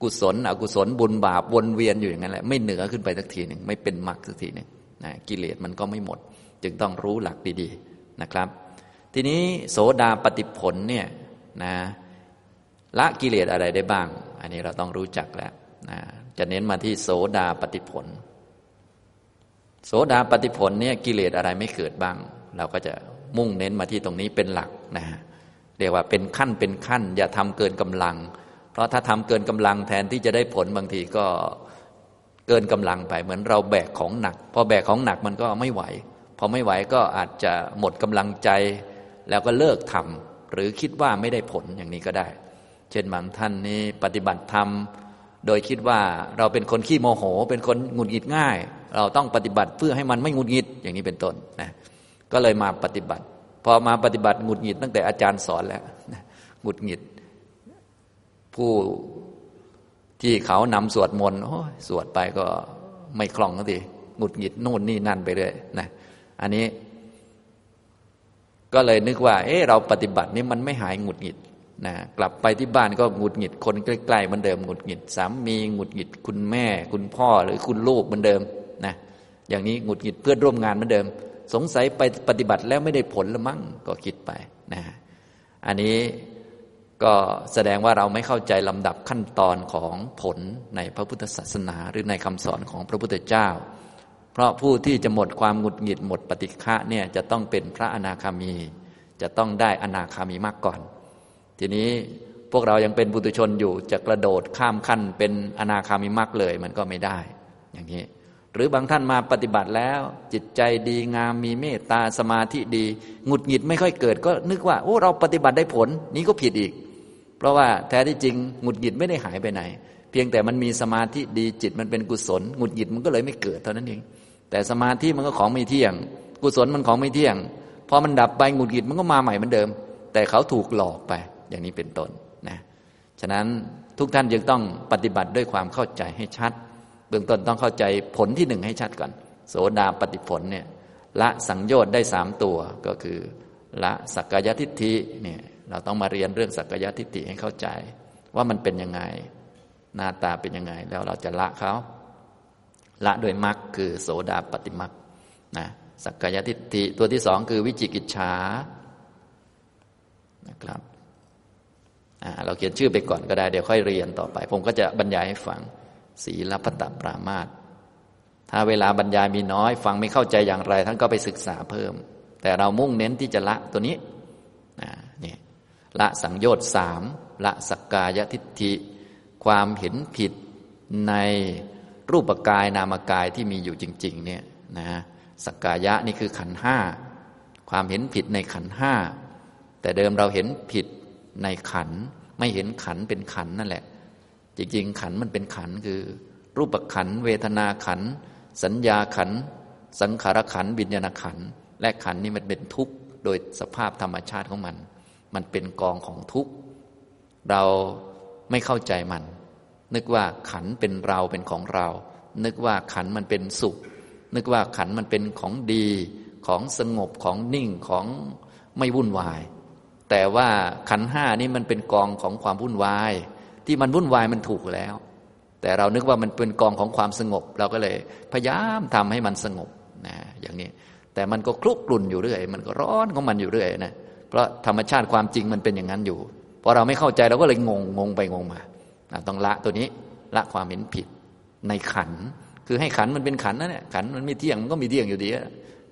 กุศล อกุศลบุญบาปวนเวียนอยู่อย่างนั้นแหละไม่เหนือขึ้นไปสักทีหนึ่งไม่เป็นมรรคสักทีหนึ่งนะกิเลสมันก็ไม่หมด จึงต้องรู้หลักดีๆนะครับ ทีนี้โสดาปฏิผลเนี่ยนะละกิเลสอะไรได้บ้าง อันนี้เราต้องรู้จักแล้วนะจะเน้นมาที่โสดาปฏิผล โสดาปฏิผลเนี่ยกิเลสอะไรไม่เกิดบ้าง เราก็จะมุ่งเน้นมาที่ตรงนี้เป็นหลักนะเรียกว่าเป็นขั้นเป็นขั้น อย่าทำเกินกำลัง เพราะถ้าทำเกินกำลังแทนที่จะได้ผลบางทีก็เกินกำลังไป เหมือนเราแบกของหนัก พอแบกของหนักมันก็ไม่ไหว พอไม่ไหวก็อาจจะหมดกำลังใจ แล้วก็เลิกทำหรือคิดว่าไม่ได้ผลอย่างนี้ก็ได้ เช่นบางท่านนี้ปฏิบัติธรรมโดยคิดว่าเราเป็นคนขี้โมโห เป็นคนหงุดหงิดง่าย เราต้องปฏิบัติเพื่อให้มันไม่หงุดหงิดอย่างนี้เป็นต้นนะก็เลยมาปฏิบัติ พอมาปฏิบัติหงุดหงิดตั้งแต่อาจารย์สอนแล้วหงุดหงิด ผู้ที่เขานำสวดมนต์สวดไปก็ไม่คล่องทีหงุดหงิดโน่นนี่นั่นไปเรื่อยนะอันนี้ ก็เลยนึกว่า เออเราปฏิบัตินี่มันไม่หายหงุดหงิดนะกลับไปที่บ้านก็หงุดหงิดคนใกล้ๆเหมือนเดิมหงุดหงิดสามีหงุดหงิดคุณแม่ คุณพ่อหรือคุณลูกเหมือนเดิมนะอย่างนี้หงุดหงิดเพื่อนร่วมงานเหมือนเดิม สงสัยไปปฏิบัติแล้วไม่ได้ผลละมั้งก็คิดไปนะอันนี้ ก็แสดงว่าเราไม่เข้าใจลำดับขั้นตอนของผลในพระพุทธศาสนา หรือในคำสอนของพระพุทธเจ้า เพราะผู้ที่จะหมดความหงุดหงิดหมดปฏิฆะเนี่ยจะต้องเป็นพระอนาคามี จะต้องได้อนาคามีมากก่อน ทีนี้พวกเรายังเป็นบุตุชนอยู่จะกระโดดข้ามขั้นเป็นอนาคามิมักเลยมันก็ไม่ได้ อย่างนี้ หรือบางท่านมาปฏิบัติแล้ว จิตใจดีงามมีเมตตาสมาธิดีหงุดหงิดไม่ค่อยเกิด ก็นึกว่าโอ้เราปฏิบัติได้ผลนี้ก็ผิดอีก เพราะว่าแท้ที่จริงหงุดหงิดไม่ได้หายไปไหน เพียงแต่มันมีสมาธิดีจิตมันเป็นกุศลหงุดหงิดมันก็เลยไม่เกิดเท่านั้นเองแต่สมาธิมันก็ของไม่เที่ยง กุศลมันของไม่เที่ยงพอมันดับไปหงุดหงิดมันก็มาใหม่เหมือนเดิม แต่เขาถูกหลอกไปอย่างนี้เป็นต้นนะฉะนั้นทุกท่านจึงต้องปฏิบัติด้วยความเข้าใจให้ชัด เบื้องต้นต้องเข้าใจผลที่หนึ่งให้ชัดก่อน โสดาปฏิผลเนี่ยละสังโยชน์ได้สามตัวก็คือ ละสักกายทิฏฐิเนี่ย เราต้องมาเรียนเรื่องสักกายทิฏฐิให้เข้าใจ ว่ามันเป็นยังไง หน้าตาเป็นยังไง แล้วเราจะละเขาละโดยมรรคคือโสดาปฏิมรรคนะสักกายทิฏฐิตัวที่สองคือวิจิกิจฉานะครับเราเขียนชื่อไปก่อนก็ได้ เดี๋ยวค่อยเรียนต่อไป ผมก็จะบรรยายให้ฟังศีลพัตตปรามาตถ้าเวลาบรรยายมีน้อย ฟังไม่เข้าใจอย่างไร ท่านก็ไปศึกษาเพิ่ม แต่เรามุ่งเน้นที่จะละตัวนี้ ละสังโยชน์สามละสักกายทิฏฐิ ความเห็นผิดในรูปกายนามกายที่มีอยู่จริง ๆ เนี่ยนะสักกายะนี่คือขันห้าความเห็นผิดในขันห้าแต่เดิมเราเห็นผิดในขัน ไม่เห็นขันเป็นขันนั่นแหละ จริง ๆ ขันมันเป็นขันคือ รูปขัน เวทนาขัน สัญญาขัน สังขารขันบิญญาณขัน และขันนี่มันเป็นทุกข์โดยสภาพธรรมชาติของมัน มันเป็นกองของทุกข์ เราไม่เข้าใจมัน นึกว่าขันเป็นเราเป็นของเรา นึกว่าขันมันเป็นสุข นึกว่าขันมันเป็นของดีของสงบของนิ่งของไม่วุ่นวาย แต่ว่าขันห้านี่มันเป็นกองของความวุ่นวาย ที่มันวุ่นวายมันถูกแล้ว แต่เรานึกว่ามันเป็นกองของความสงบ เราก็เลยพยายามทำให้มันสงบนะอย่างนี้แต่มันก็คลุกกลุ่นอยู่เรื่อย มันก็ร้อนของมันอยู่เรื่อยนะ เพราะธรรมชาติความจริงมันเป็นอย่างนั้นอยู่พอเราไม่เข้าใจเราก็เลยงงงงไปงงมาต้องละตัวนี้ละความเห็นผิดในขัน คือให้ขันมันเป็นขันนั่นแหละขันมันไม่เที่ยงมันก็มีเที่ยงอยู่ดี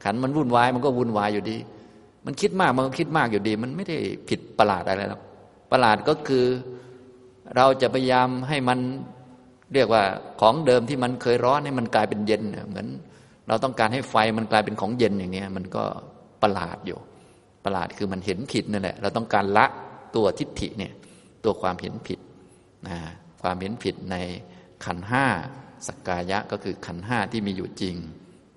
ขันมันวุ่นวายมันก็วุ่นวายอยู่ดี มันคิดมากมันก็คิดมากอยู่ดี มันไม่ได้ผิดประหลาดอะไรหรอกประหลาดก็คือเราจะพยายามให้มันเรียกว่าของเดิมที่มันเคยร้อนให้มันกลายเป็นเย็นเหมือน เราต้องการให้ไฟมันกลายเป็นของเย็นอย่างนี้มันก็ประหลาดอยู่ ประหลาดคือมันเห็นผิดนั่นแหละ เราต้องการละตัวทิฏฐิเนี่ย ตัวความเห็นผิดนะความเห็นผิดในขันห้าสักกายะก็คือขันห้าที่มีอยู่จริง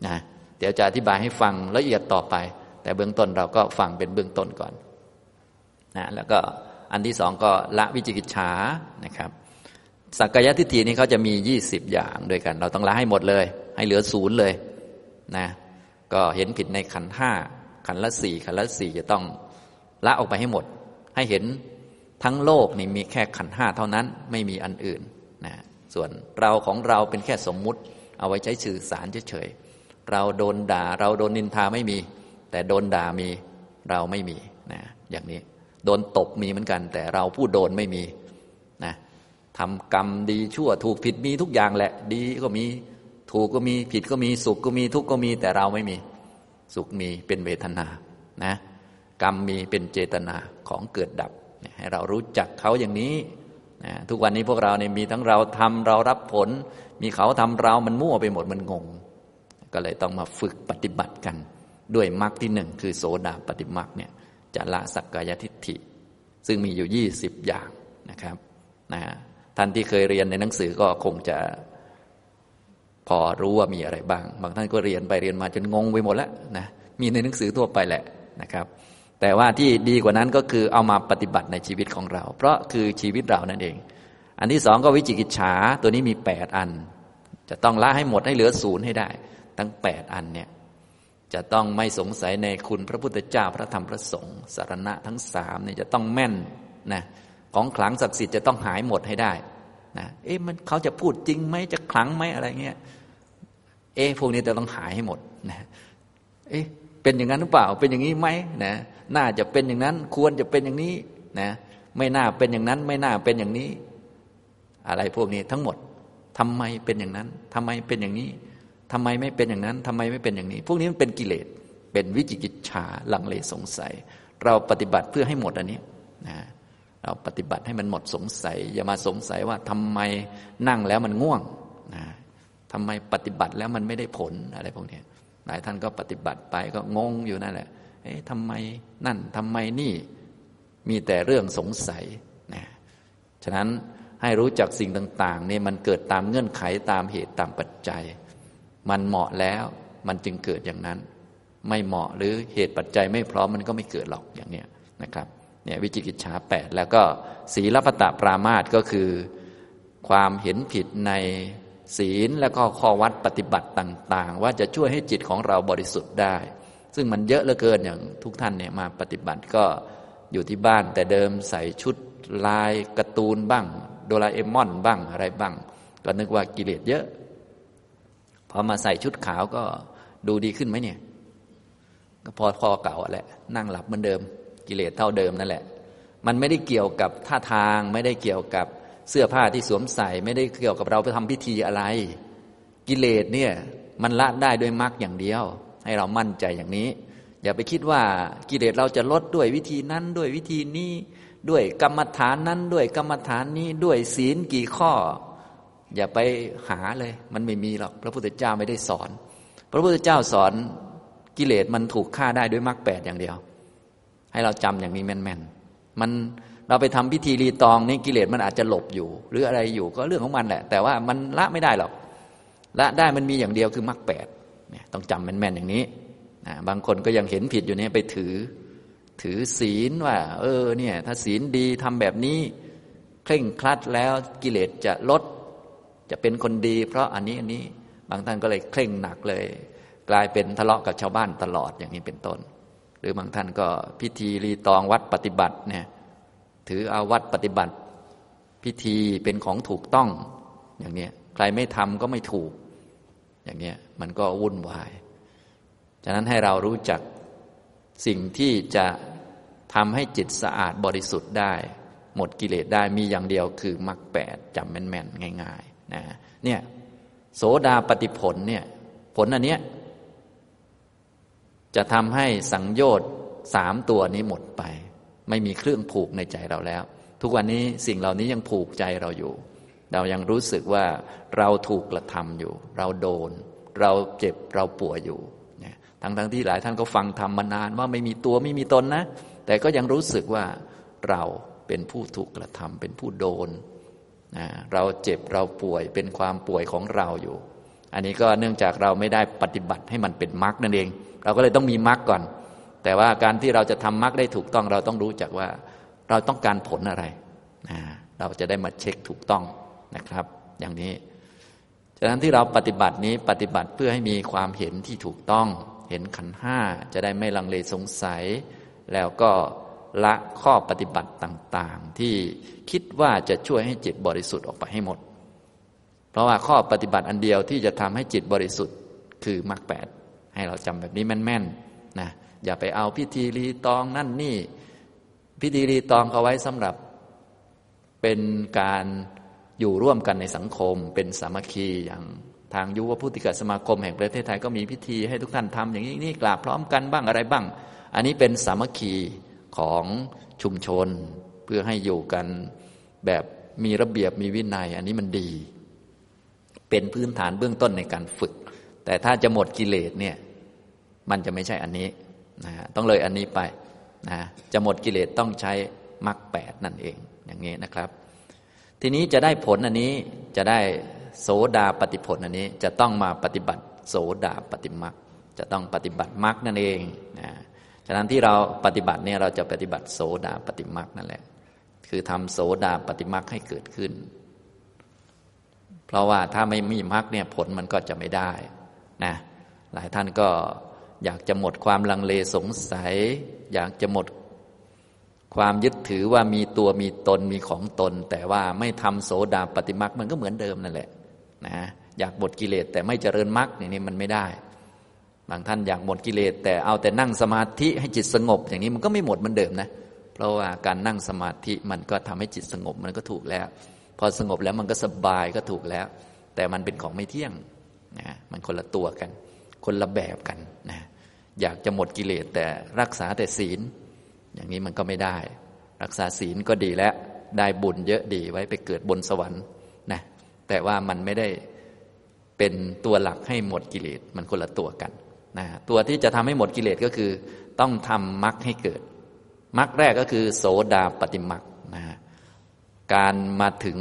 นะเดี๋ยวจะอธิบายให้ฟังละเอียดต่อไป แต่เบื้องต้นเราก็ฟังเป็นเบื้องต้นก่อนนะแล้วก็อันที่สองก็ละวิจิกิจฉานะครับสักกายทิฏฐินี้เขาจะมียี่สิบอย่างด้วยกัน เราต้องละให้หมดเลย ให้เหลือศูนย์เลยนะก็เห็นผิดในขันห้า ขันละสี่ขันละสี่จะต้องละออกไปให้หมด ให้เห็นทั้งโลกนี่มีแค่ขันห้าเท่านั้นไม่มีอันอื่นนะส่วนเราของเราเป็นแค่สมมุติ เอาไว้ใช้สื่อสารเฉยๆเราโดนด่าเราโดนนินทาไม่มี แต่โดนด่ามีเราไม่มีนะอย่างนี้โดนตบมีเหมือนกัน แต่เราผู้โดนไม่มีนะทำกรรมดีชั่วถูกผิดมีทุกอย่างแหละ ดีก็มีถูกก็มีผิดก็มีสุขก็มีทุกข์ก็มีแต่เราไม่มี สุขมีเป็นเวทนานะกรรมมีเป็นเจตนาของเกิดดับให้เรารู้จักเขาอย่างนี้นะทุกวันนี้พวกเราเนี่ยมีทั้งเราทำเรารับผล มีเขาทำเรามันมั่วไปหมดมันงง ก็เลยต้องมาฝึกปฏิบัติกัน ด้วยมรรคที่หนึ่งคือโสดาปฏิมรรคเนี่ยจะละสักกายทิฏฐิ ซึ่งมีอยู่ยี่สิบอย่างนะครับนะท่านที่เคยเรียนในหนังสือก็คงจะ พอรู้ว่ามีอะไรบ้าง บางท่านก็เรียนไปเรียนมาจนงงไปหมดแล้วนะมีในหนังสือทั่วไปแหละนะครับ แต่ว่าที่ดีกว่านั้นก็คือเอามาปฏิบัติในชีวิตของเรา เพราะคือชีวิตเรานั่นเอง อันที่สองก็วิจิกิจฉาตัวนี้มีแปดอัน จะต้องละให้หมดให้เหลือศูนย์ให้ได้ ทั้งแปดอันเนี่ยจะต้องไม่สงสัยในคุณพระพุทธเจ้าพระธรรมพระสงฆ์สารณะทั้งสามเนี่ยจะต้องแม่นนะของขลังศักดิ์สิทธิ์จะต้องหายหมดให้ได้นะเอ๊ะมันเขาจะพูดจริงไหมจะขลังไหมอะไรเงี้ย เอ๊ะพวกนี้จะต้องหายให้หมดนะเอ๊ะเป็นอย่างนั้นหรือเปล่า เป็นอย่างนี้ไหมนะน่าจะเป็นอย่างนั้น ควรจะเป็นอย่างนี้นะไม่น่าเป็นอย่างนั้น ไม่น่าเป็นอย่างนี้ อะไรพวกนี้ทั้งหมดทำไมเป็นอย่างนั้นทำไมเป็นอย่างนี้ทำไมไม่เป็นอย่างนั้นทำไมไม่เป็นอย่างนี้ พวกนี้มันเป็นกิเลสเป็นวิจิกิจฉาลังเลสงสัย เราปฏิบัติเพื่อให้หมดอันนี้นะเราปฏิบัติให้มันหมดสงสัย อย่ามาสงสัยว่าทำไมนั่งแล้วมันง่วง ทำไมปฏิบัติแล้วมันไม่ได้ผลอะไรพวกนี้หลายท่านก็ปฏิบัติไปก็งงอยู่นั่นแหละ เอ๊ะทำไมนั่นทำไมนี่มีแต่เรื่องสงสัยนะฉะนั้นให้รู้จักสิ่งต่างๆนี่มันเกิดตามเงื่อนไขตามเหตุตามปัจจัย มันเหมาะแล้วมันจึงเกิดอย่างนั้น ไม่เหมาะหรือเหตุปัจจัยไม่พร้อมมันก็ไม่เกิดหรอกอย่างเนี้ยนะครับเนี่ยวิจิกิจฉาแปดแล้วก็ศีลปตะปรามาตก็คือ ความเห็นผิดใน ศีลแล้วก็ข้อวัดปฏิบัติต่าง ๆ ว่าจะช่วยให้จิตของเราบริสุทธิ์ได้ ซึ่งมันเยอะเหลือเกินอย่างทุกท่านเนี่ยมาปฏิบัติก็อยู่ที่บ้านแต่เดิมใส่ชุดลายการ์ตูนบ้าง โดราเอมอนบ้างอะไรบ้าง ก็นึกว่ากิเลสเยอะพอมาใส่ชุดขาวก็ดูดีขึ้นไหมเนี่ย ก็พอพอเก่าแหละ นั่งหลับเหมือนเดิม กิเลสเท่าเดิมนั่นแหละ มันไม่ได้เกี่ยวกับท่าทางไม่ได้เกี่ยวกับ เสื้อผ้าที่สวมใส่ไม่ได้เกี่ยวกับเราไปทำพิธีอะไร กิเลสเนี่ยมันละได้ด้วยมรรคอย่างเดียว ให้เรามั่นใจอย่างนี้ อย่าไปคิดว่ากิเลสเราจะลดด้วยวิธีนั้นด้วยวิธีนี้ด้วยกรรมฐานนั้นด้วยกรรมฐานนี้ด้วยศีลกี่ข้อ อย่าไปหาเลย มันไม่มีหรอกพระพุทธเจ้าไม่ได้สอน พระพุทธเจ้าสอนกิเลสมันถูกฆ่าได้ด้วยมรรคแปดอย่างเดียว ให้เราจำอย่างนี้แม่นๆมัน เราไปทำพิธีรีตองนี่กิเลสมันอาจจะหลบอยู่ หรืออะไรอยู่ก็เรื่องของมันแหละ แต่ว่ามันละไม่ได้หรอกละได้มันมีอย่างเดียวคือมรรคแปดเนี่ยต้องจำแม่นๆอย่างนี้นะบางคนก็ยังเห็นผิดอยู่เนี่ยไปถือ ถือศีลว่า เออเนี่ยถ้าศีลดีทำแบบนี้ เคร่งครัดแล้วกิเลสจะลด จะเป็นคนดี เพราะอันนี้อันนี้บางท่านก็เลยเคร่งหนักเลย กลายเป็นทะเลาะกับชาวบ้านตลอดอย่างนี้เป็นต้น หรือบางท่านก็พิธีรีตองวัดปฏิบัติเนี่ย ถือเอาวัดปฏิบัติ พิธีเป็นของถูกต้อง อย่างนี้ใครไม่ทำก็ไม่ถูก อย่างเงี้ยมันก็วุ่นวายฉะนั้นให้เรารู้จักสิ่งที่จะทำให้จิตสะอาดบริสุทธิ์ได้ หมดกิเลสได้มีอย่างเดียวคือมรรคแปดจำแม่นๆง่ายๆนะเนี่ยโสดาปฏิผลเนี่ยผลอันเนี้ยจะทำให้สังโยชน์สามตัวนี้หมดไป ไม่มีเครื่องผูกในใจเราแล้ว ทุกวันนี้สิ่งเหล่านี้ยังผูกใจเราอยู่ เรายังรู้สึกว่าเราถูกกระทำอยู่ เราโดน เราเจ็บเราป่วยอยู่ทั้งทั้งที่หลายท่านก็ฟังธรรมมานานว่าไม่มีตัวไม่มีตนนะ แต่ก็ยังรู้สึกว่าเราเป็นผู้ถูกกระทำเป็นผู้โดนนะเราเจ็บเราป่วยเป็นความป่วยของเราอยู่ อันนี้ก็เนื่องจากเราไม่ได้ปฏิบัติให้มันเป็นมรรคนั่นเอง เราก็เลยต้องมีมรรคก่อน แต่ว่าการที่เราจะทำมรรคได้ถูกต้อง เราต้องรู้จักว่าเราต้องการผลอะไรนะเราจะได้มาเช็คถูกต้องนะครับ อย่างนี้ฉะนั้นที่เราปฏิบัตินี้ปฏิบัติเพื่อให้มีความเห็นที่ถูกต้อง เห็นขันห้าจะได้ไม่ลังเลสงสัย แล้วก็ละข้อปฏิบัติต่างๆ ที่คิดว่าจะช่วยให้จิตบริสุทธิ์ออกไปให้หมด เพราะว่าข้อปฏิบัติอันเดียวที่จะทำให้จิตบริสุทธิ์คือมรรคแปดให้เราจำแบบนี้แม่นๆนะ อย่าไปเอาพิธีรีตองนั่นนี่ พิธีรีตองเขาไว้สำหรับเป็นการอยู่ร่วมกันในสังคม เป็นสามัคคีอย่างทางยุวพุทธิกสมาคมแห่งประเทศไทยก็มีพิธีให้ทุกท่านทำอย่างนี้นี่กราบพร้อมกันบ้างอะไรบ้าง อันนี้เป็นสามัคคีของชุมชน เพื่อให้อยู่กันแบบมีระเบียบมีวินัย อันนี้มันดี เป็นพื้นฐานเบื้องต้นในการฝึก แต่ถ้าจะหมดกิเลสเนี่ย มันจะไม่ใช่อันนี้ นะต้องเลยอันนี้ไปนะจะหมดกิเลสต้องใช้มรรคแปดนั่นเองอย่างนี้นะครับ ทีนี้จะได้ผลอันนี้จะได้โสดาปฏิผลอันนี้จะต้องมาปฏิบัติโสดาปฏิมักจะต้องปฏิบัติมรรคนั่นเองนะฉะนั้นที่เราปฏิบัติเนี่ยเราจะปฏิบัติโสดาปฏิมักนั่นแหละ คือทำโสดาปฏิมักให้เกิดขึ้น เพราะว่าถ้าไม่มีมรรคเนี่ยผลมันก็จะไม่ได้นะหลายท่านก็ อยากจะหมดความลังเลสงสัย อยากจะหมด ความยึดถือว่ามีตัวมีตนมีของตน แต่ว่าไม่ทำโสดาปฏิมักมันก็เหมือนเดิมนั่นแหละนะอยากหมดกิเลสแต่ไม่เจริญมรรคนี่มันไม่ได้ บางท่านอยากหมดกิเลสแต่เอาแต่นั่งสมาธิให้จิตสงบ อย่างนี้มันก็ไม่หมดเหมือนเดิมนะ เพราะว่าการนั่งสมาธิมันก็ทำให้จิตสงบมันก็ถูกแล้ว พอสงบแล้วมันก็สบายก็ถูกแล้ว แต่มันเป็นของไม่เที่ยงนะมันคนละตัวกัน คนละแบบกันนะ อยากจะหมดกิเลสแต่รักษาแต่ศีล อย่างนี้มันก็ไม่ได้ รักษาศีลก็ดีแล้วได้บุญเยอะดีไว้ไปเกิดบนสวรรค์นะแต่ว่ามันไม่ได้เป็นตัวหลักให้หมดกิเลสมันคนละตัวกันนะตัวที่จะทำให้หมดกิเลสก็คือ ต้องทำมรรคให้เกิดมรรคแรกก็คือโสดาปฏิมรรคนะการมาถึง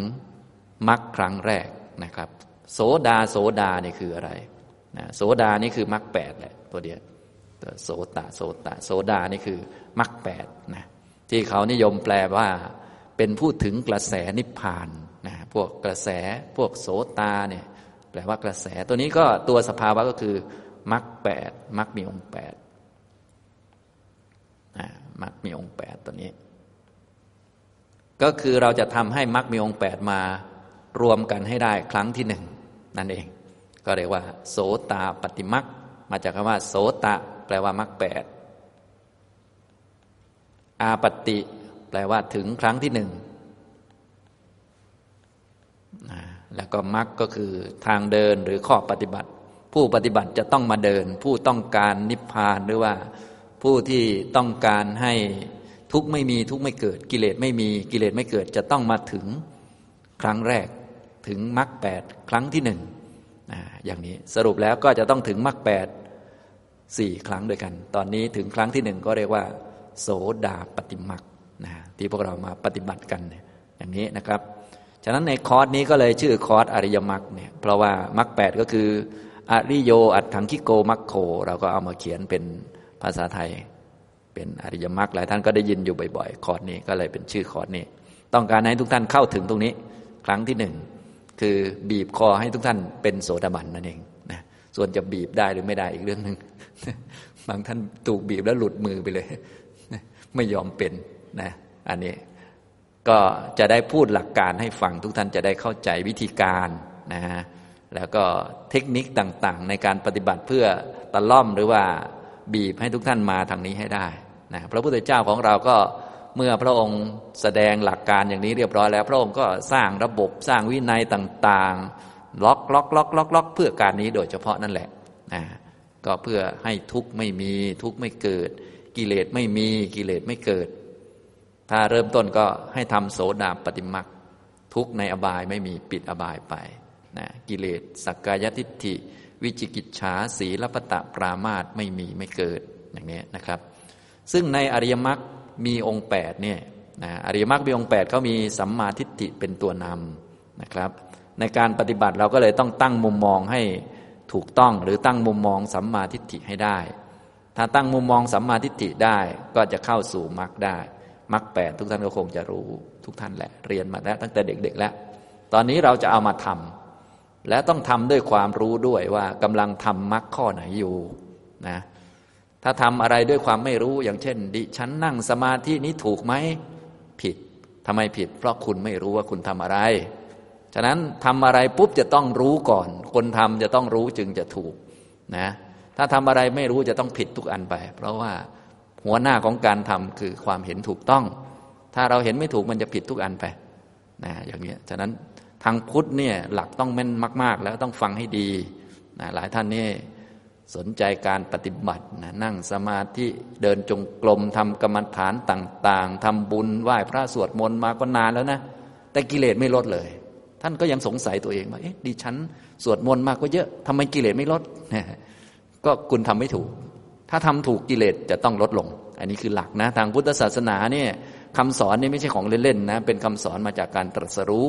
มรรคครั้งแรกนะครับ โสดาโสดานี่คืออะไรนะโสดานี่คือมรรคแปดแหละตัวเดียว โสตาโสตาโสดานี่คือมรรคแปดนะที่เขานิยมแปลว่า เป็นผู้ถึงกระแสนิพพานนะพวกกระแสพวกโสตาเนี่ยแปลว่ากระแสตัวนี้ก็ตัวสภาวะก็คือมรรคแปดมรรคมีองค์แปดมรรคมีองค์แปดตัวนี้ ก็คือเราจะทำให้มรรคมีองค์แปดมารวมกันให้ได้ครั้งที่หนึ่งนั่นเอง ก็เรียกว่า โสตาปฏิมรรคมาจากคำว่า โสตะ แปลว่ามรรคแปดอาปติ แปลว่าถึงครั้งที่หนึ่งแล้วก็มรรคก็คือทางเดินหรือข้อปฏิบัติ ผู้ปฏิบัติจะต้องมาเดิน ผู้ต้องการนิพพานหรือว่า ผู้ที่ต้องการให้ทุกข์ไม่มีทุกข์ไม่เกิด กิเลสไม่มีกิเลสไม่เกิดจะต้องมาถึงครั้งแรกถึงมรรคแปดครั้งที่หนึ่งอย่างนี้สรุปแล้วก็จะต้องถึงมรรคแปด สี่ครั้งด้วยกัน ตอนนี้ถึงครั้งที่หนึ่งก็เรียกว่า โสดาปฏิมรรคนะที่พวกเรามาปฏิบัติกันอย่างนี้นะครับ ฉะนั้นในคอร์สนี้ก็เลยชื่อคอร์สอริยมรรคเนี่ยเพราะว่ามรรคแปดก็คืออริโยอัตถังคิโกมรรคโค เราก็เอามาเขียนเป็นภาษาไทย เป็นอริยมรรคหลายท่านก็ได้ยินอยู่บ่อยๆ คอร์สนี้ก็เลยเป็นชื่อคอร์สนี้ ต้องการให้ทุกท่านเข้าถึงตรงนี้ ครั้งที่หนึ่งคือบีบคอให้ทุกท่านเป็นโสดาบันนั่นเองนะส่วนจะบีบได้หรือไม่ได้อีกเรื่องหนึ่ง บางท่านถูกบีบแล้วหลุดมือไปเลย ไม่ยอมเป็นนะอันนี้ก็จะได้พูดหลักการให้ฟังทุกท่านจะได้เข้าใจวิธีการนะฮะแล้วก็เทคนิคต่างๆ ในการปฏิบัติเพื่อตะล่อมหรือว่าบีบให้ทุกท่านมาทางนี้ให้ได้นะพระพุทธเจ้าของเราก็เมื่อพระองค์แสดงหลักการอย่างนี้เรียบร้อยแล้ว พระองค์ก็สร้างระบบสร้างวินัยต่างๆ ล็อกล็อกล็อกล็อกล็อกเพื่อการนี้โดยเฉพาะนั่นแหละนะ ก็เพื่อให้ทุกข์ไม่มีทุกข์ไม่เกิด กิเลสไม่มีกิเลสไม่เกิด ถ้าเริ่มต้นก็ให้ทำโสดาปฏิมักทุกข์ในอบายไม่มีปิดอบายไปนะกิเลสสักกายทิฏฐิ วิจิกิจฉาสีลปตะปรามาตไม่มีไม่เกิดอย่างนี้นะครับ ซึ่งในอริยมรรคมีองค์8เนี่ยนะอริยมรรคมีองค์8เขามีสัมมาทิฏฐิเป็นตัวนำนะครับ ในการปฏิบัติเราก็เลยต้องตั้งมุมมองให้ ถูกต้องหรือตั้งมุมมองสัมมาทิฏฐิให้ได้ ถ้าตั้งมุมมองสัมมาทิฏฐิได้ก็จะเข้าสู่มรรคได้มรรคแปดทุกท่านก็คงจะรู้ทุกท่านแหละ เรียนมาแล้วตั้งแต่เด็ก ๆ แล้ว ตอนนี้เราจะเอามาทำและต้องทำด้วยความรู้ด้วยว่ากำลังทำมรรคข้อไหนอยู่นะถ้าทำอะไรด้วยความไม่รู้อย่างเช่น ดิฉันนั่งสมาธินี้ถูกไหมผิดทำไมผิด เพราะคุณไม่รู้ว่าคุณทำอะไร ฉะนั้นทำอะไรปุ๊บจะต้องรู้ก่อน คนทำจะต้องรู้จึงจะถูกนะถ้าทำอะไรไม่รู้จะต้องผิดทุกอันไป เพราะว่าหัวหน้าของการทำคือความเห็นถูกต้อง ถ้าเราเห็นไม่ถูกมันจะผิดทุกอันไปนะอย่างนี้ฉะนั้นทางพุทธเนี่ยหลักต้องแม่นมาก ๆ แล้วต้องฟังให้ดีนะหลายท่านนี่สนใจการปฏิบัตินะนั่งสมาธิเดินจงกรมทำกรรมฐานต่าง ๆทำบุญไหว้พระสวดมนต์มาก็นานแล้วนะ แต่กิเลสไม่ลดเลย ท่านก็ยังสงสัยตัวเองว่าเอ๊ะดิฉันสวดมนต์มากก็เยอะทำไมกิเลสไม่ลด ก็คุณทำไม่ถูก ถ้าทำถูกกิเลสจะต้องลดลง อันนี้คือหลักนะ ทางพุทธศาสนาเนี่ยคำสอนนี่ไม่ใช่ของเล่นๆนะ เป็นคำสอนมาจากการตรัสรู้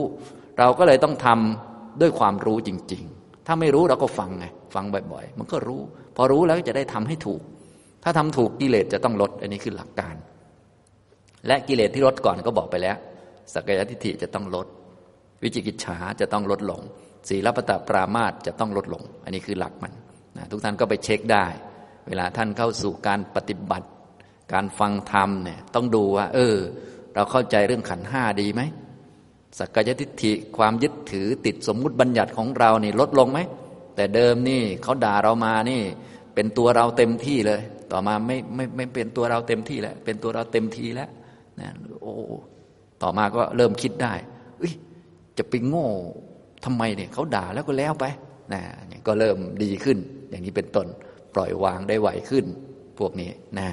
เราก็เลยต้องทำด้วยความรู้จริง ๆ ถ้าไม่รู้เราก็ฟังไง ฟังบ่อยๆ มันก็รู้ พอรู้แล้วจะได้ทำให้ถูก ถ้าทำถูกกิเลสจะต้องลด อันนี้คือหลักการ และกิเลสที่ลดก่อนก็บอกไปแล้ว สักยทิฏฐิจะต้องลด วิจิกิจฉาจะต้องลดลง ศีลปตปรามาตจะต้องลดลง อันนี้คือหลักมันนะทุกท่านก็ไปเช็คได้ เวลาท่านเข้าสู่การปฏิบัติ การฟังธรรมเนี่ยต้องดูว่า เออ เราเข้าใจเรื่องขันห้าดีไหมสักกายทิฏฐิความยึดถือติดสมมุติบัญญัติของเรานี่ลดลงไหมแต่เดิมนี่เขาด่าเรามานี่ เป็นตัวเราเต็มที่เลย ต่อมาไม่ไม่ไม่เป็นตัวเราเต็มที่แล้วเป็นตัวเราเต็มทีแล้วนะโอ้ต่อมาก็เริ่มคิดได้เอ้ย จะไปโง่ทำไมเนี่ยเขาด่าแล้วก็แล้วไปนะก็เริ่มดีขึ้น อย่างนี้เป็นต้นปล่อยวางได้ไหวขึ้น พวกนี้นะ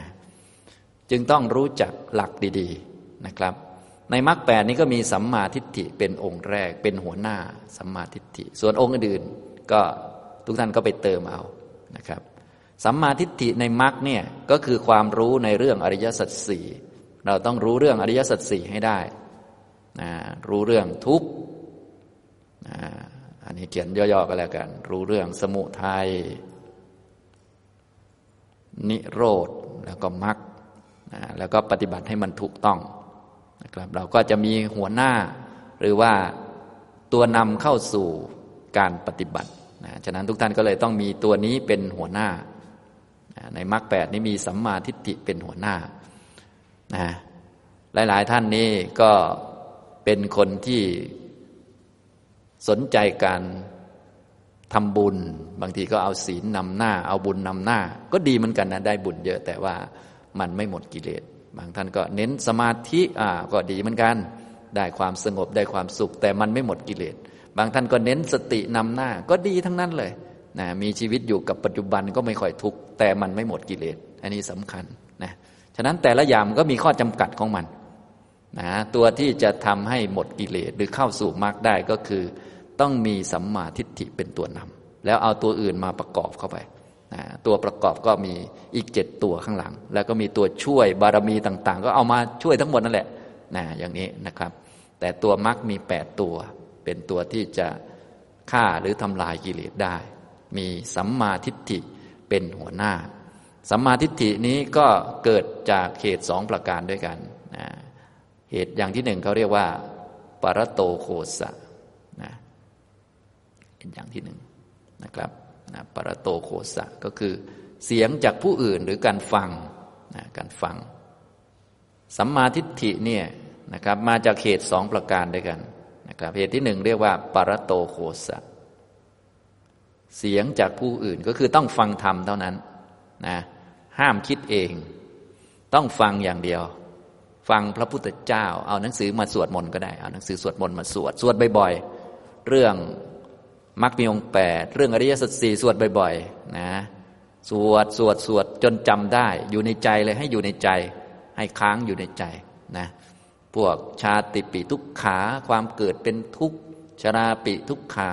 จึงต้องรู้จักหลักดีๆนะครับ ในมรรคแปดนี้ก็มีสัมมาทิฏฐิเป็นองค์แรกเป็นหัวหน้าสัมมาทิฏฐิ ส่วนองค์อื่นก็ทุกท่านก็ไปเติมเอานะครับ สัมมาทิฏฐิในมรรคเนี่ยก็คือความรู้ในเรื่องอริยสัจสี่เราต้องรู้เรื่องอริยสัจสี่ให้ได้นะรู้เรื่องทุกข์ อันนี้เขียนย่อๆก็แล้วกัน รู้เรื่องสมุทัยนิโรธแล้วก็มรรคแล้วก็ปฏิบัติให้มันถูกต้องนะครับเราก็จะมีหัวหน้า หรือว่าตัวนำเข้าสู่การปฏิบัตินะฉะนั้นทุกท่านก็เลยต้องมีตัวนี้เป็นหัวหน้า ในมรรคแปดนี้มีสัมมาทิฏฐิเป็นหัวหน้านะหลาย ๆ ท่านนี้ก็เป็นคนที่ สนใจการทำบุญ บางทีก็เอาศีลนำหน้า เอาบุญนำหน้า ก็ดีเหมือนกันนะได้บุญเยอะแต่ว่ามันไม่หมดกิเลส บางท่านก็เน้นสมาธิอ่าก็ดีเหมือนกัน ได้ความสงบได้ความสุข แต่มันไม่หมดกิเลส บางท่านก็เน้นสตินำหน้า ก็ดีทั้งนั้นเลยนะมีชีวิตอยู่กับปัจจุบันก็ไม่ค่อยทุกข์แต่มันไม่หมดกิเลส อันนี้สำคัญนะฉะนั้นแต่ละอย่างก็มีข้อจำกัดของมัน นะตัวที่จะทำให้หมดกิเลสหรือเข้าสู่มรรคได้ก็คือ ต้องมีสัมมาทิฏฐิเป็นตัวนำแล้วเอาตัวอื่นมาประกอบเข้าไปนะตัวประกอบก็มีอีกเจ็ดตัวข้างหลัง แล้วก็มีตัวช่วยบารมีต่างๆ ก็เอามาช่วยทั้งหมดนั่นแหละนะอย่างนี้นะครับ แต่ตัวมรรคมีแปดตัว เป็นตัวที่จะฆ่าหรือทำลายกิเลสได้ มีสัมมาทิฏฐิเป็นหัวหน้า สัมมาทิฏฐินี้ก็เกิดจากเหตุสองประการด้วยกันนะ เหตุอย่างที่หนึ่งเขาเรียกว่าปรโตโคสะนะเป็นอย่างที่หนึ่งนะครับนะปรโตโคสะก็คือเสียงจากผู้อื่นหรือการฟังนะการฟัง สัมมาทิฏฐิเนี่ยนะครับมาจากเหตุสองประการด้วยกันนะครับเหตุที่หนึ่งเรียกว่าปรโตโคสะเสียงจากผู้อื่นก็คือต้องฟังธรรมเท่านั้นนะห้ามคิดเอง ต้องฟังอย่างเดียว ฟังพระพุทธเจ้า เอาหนังสือมาสวดมนต์ก็ได้ เอาหนังสือสวดมนต์มาสวด สวดบ่อยๆ เรื่องมรรคมีองค์แปดเรื่องอริยสัจสี่สวดบ่อยๆ นะ สวด สวด สวด จนจำได้ อยู่ในใจเลยให้อยู่ในใจ ให้ค้างอยู่ในใจ นะ พวกชาติปิทุกขา ความเกิดเป็นทุกข์ ชราปิทุกขา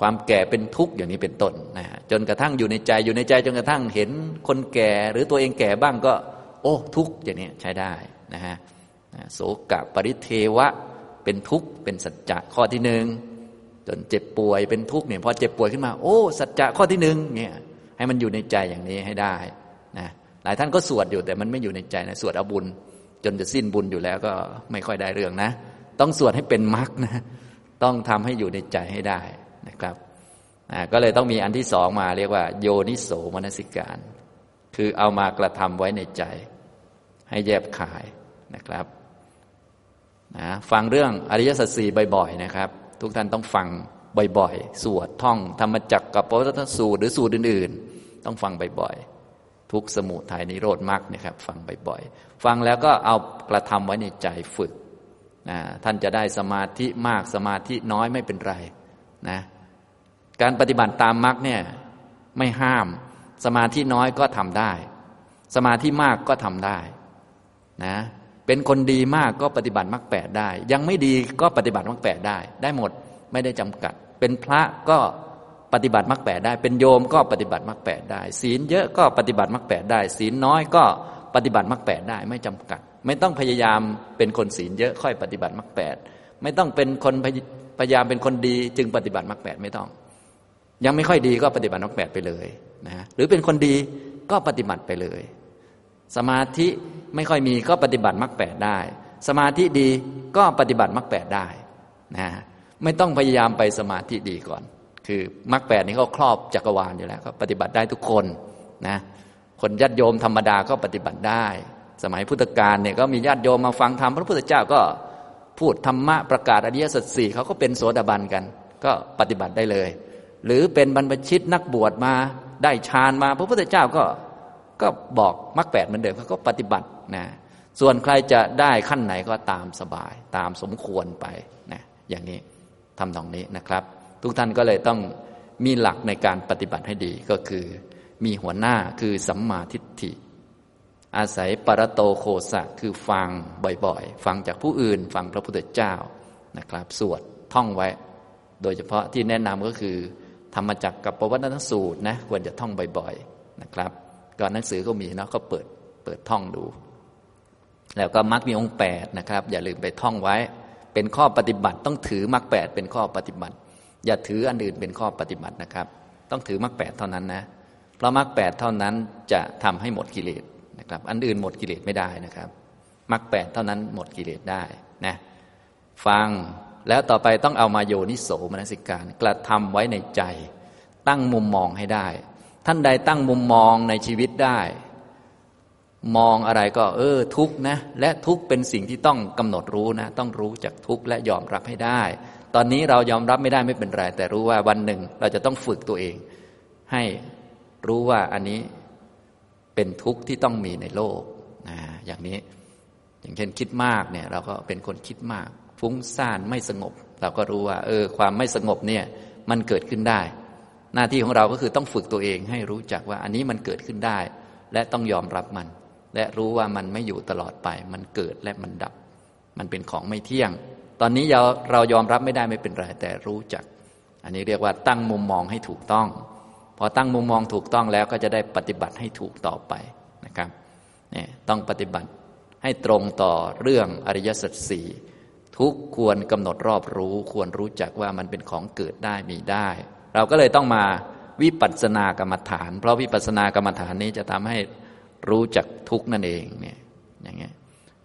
ความแก่เป็นทุกข์อย่างนี้เป็นต้น นะ จนกระทั่งอยู่ในใจ อยู่ในใจจนกระทั่งเห็นคนแก่ หรือตัวเองแก่บ้างก็ โอ้ทุกข์อย่างนี้ใช้ได้นะฮะโสกะปริเทวะเป็นทุกข์เป็นสัจจะข้อที่หนึ่งจนเจ็บป่วยเป็นทุกข์เนี่ยพอเจ็บป่วยขึ้นมา โอ้สัจจะข้อที่หนึ่งเนี่ยให้มันอยู่ในใจอย่างนี้ให้ได้นะหลายท่านก็สวดอยู่แต่มันไม่อยู่ในใจนะสวดเอาบุญ จนจะสิ้นบุญอยู่แล้วก็ไม่ค่อยได้เรื่องนะ ต้องสวดให้เป็นมรรคนะต้องทำให้อยู่ในใจให้ได้นะครับก็เลยต้องมีอันที่สองมาเรียกว่า โยนิโสมนสิการ คือเอามากระทำไว้ในใจ ให้แยบขายนะครับนะฟังเรื่องอริยสัจสี่บ่อยๆนะครับ ทุกท่านต้องฟังบ่อยๆ สวดท่องธรรมจักรกับปวัตสูตรหรือสูตรอื่นๆ ต้องฟังบ่อยๆ ทุกสมุทัยนิโรธมรรคเนี่ยครับฟังบ่อยๆ ฟังแล้วก็เอากระทำไว้ในใจฝึกนะท่านจะได้สมาธิมากสมาธิน้อยไม่เป็นไรนะการปฏิบัติตามมรรคเนี่ยไม่ห้าม สมาธิน้อยก็ทำได้ สมาธิมากก็ทำได้ นะเป็นคนดีมากก็ปฏิบัติมรรคแปดได้ ยังไม่ดีก็ปฏิบัติมรรคแปดได้ ได้หมดไม่ได้จำกัด เป็นพระก็ปฏิบัติมรรคแปดได้ เป็นโยมก็ปฏิบัติมรรคแปดได้ ศีลเยอะก็ปฏิบัติมรรคแปดได้ ศีลน้อยก็ปฏิบัติมรรคแปดได้ไม่จำกัด ไม่ต้องพยายามเป็นคนศีลเยอะค่อยปฏิบัติมรรคแปดไม่ต้องเป็นคนพยายามเป็นคนดีจึงปฏิบัติมรรคแปดไม่ต้อง ยังไม่ค่อยดีก็ปฏิบัติมรรคแปดไปเลยนะหรือเป็นคนดีก็ปฏิบัติไปเลย สมาธิไม่ค่อยมีก็ปฏิบัติมรรคแปดได้ สมาธิดีก็ปฏิบัติมรรคแปดได้นะไม่ต้องพยายามไปสมาธิดีก่อน คือมรรคแปดนี้เขาครอบจักรวาลอยู่แล้วก็ปฏิบัติได้ทุกคนนะคนญาติโยมธรรมดาก็ปฏิบัติได้ สมัยพุทธกาลเนี่ยก็มีญาติโยมมาฟังธรรมพระพุทธเจ้าก็พูดธรรมะประกาศอริยสัจสี่เขาก็เป็นโสดาบันกัน ก็ปฏิบัติได้เลย หรือเป็นบรรพชิตนักบวชมาได้ฌานมา พระพุทธเจ้าก็ ก็บอกมรรคแปดเหมือนเดิมเขาก็ปฏิบัตินะส่วนใครจะได้ขั้นไหนก็ตามสบาย ตามสมควรไปนะอย่างนี้ทำตรงนี้นะครับ ทุกท่านก็เลยต้องมีหลักในการปฏิบัติให้ดีก็คือ มีหัวหน้าคือสัมมาทิฏฐิ อาศัยปรโตโคสะคือฟังบ่อยๆ ฟังจากผู้อื่น ฟังพระพุทธเจ้านะครับ สวดท่องไว้ โดยเฉพาะที่แนะนำก็คือ ธรรมจักรกับปวัตนสูตรนะควรจะท่องบ่อยๆนะครับ ก่อนหนังสือก็มีเนาะก็เปิดเปิดท่องดู แล้วก็มักมีองค์แปดนะครับ อย่าลืมไปท่องไว้ เป็นข้อปฏิบัติ ต้องถือมักแปดเป็นข้อปฏิบัติ อย่าถืออันอื่นเป็นข้อปฏิบัตินะครับ ต้องถือมักแปดเท่านั้นนะเพราะมักแปดเท่านั้นจะทำให้หมดกิเลสนะครับ อันอื่นหมดกิเลสไม่ได้นะครับมักแปดเท่านั้นหมดกิเลสได้นะฟังแล้วต่อไปต้องเอามาโยนิโสมนสิการ กระทำไว้ในใจ ตั้งมุมมองให้ได้ ท่านใดตั้งมุมมองในชีวิตได้ มองอะไรก็เออทุกนะ และทุกเป็นสิ่งที่ต้องกำหนดรู้นะ ต้องรู้จักทุกและยอมรับให้ได้ ตอนนี้เรายอมรับไม่ได้ไม่เป็นไร แต่รู้ว่าวันหนึ่งเราจะต้องฝึกตัวเอง ให้รู้ว่าอันนี้เป็นทุกข์ที่ต้องมีในโลกนะอย่างนี้ อย่างเช่นคิดมากเนี่ยเราก็เป็นคนคิดมาก ฟุ้งซ่านไม่สงบ เราก็รู้ว่า เออ ความไม่สงบเนี่ยมันเกิดขึ้นได้ หน้าที่ของเราก็คือต้องฝึกตัวเองให้รู้จักว่าอันนี้มันเกิดขึ้นได้ และต้องยอมรับมัน และรู้ว่ามันไม่อยู่ตลอดไป มันเกิดและมันดับ มันเป็นของไม่เที่ยง ตอนนี้เราเรายอมรับไม่ได้ไม่เป็นไรแต่รู้จัก อันนี้เรียกว่าตั้งมุมมองให้ถูกต้อง พอตั้งมุมมองถูกต้องแล้วก็จะได้ปฏิบัติให้ถูกต่อไปนะครับเนี่ยต้องปฏิบัติให้ตรงต่อเรื่องอริยสัจสี่ทุกควรกำหนดรอบรู้ ควรรู้จักว่ามันเป็นของเกิดได้มีได้ เราก็เลยต้องมาวิปัสสนากรรมฐาน เพราะวิปัสสนากรรมฐานนี้จะทำให้รู้จักทุกข์นั่นเองเนี่ยอย่างเงี้ย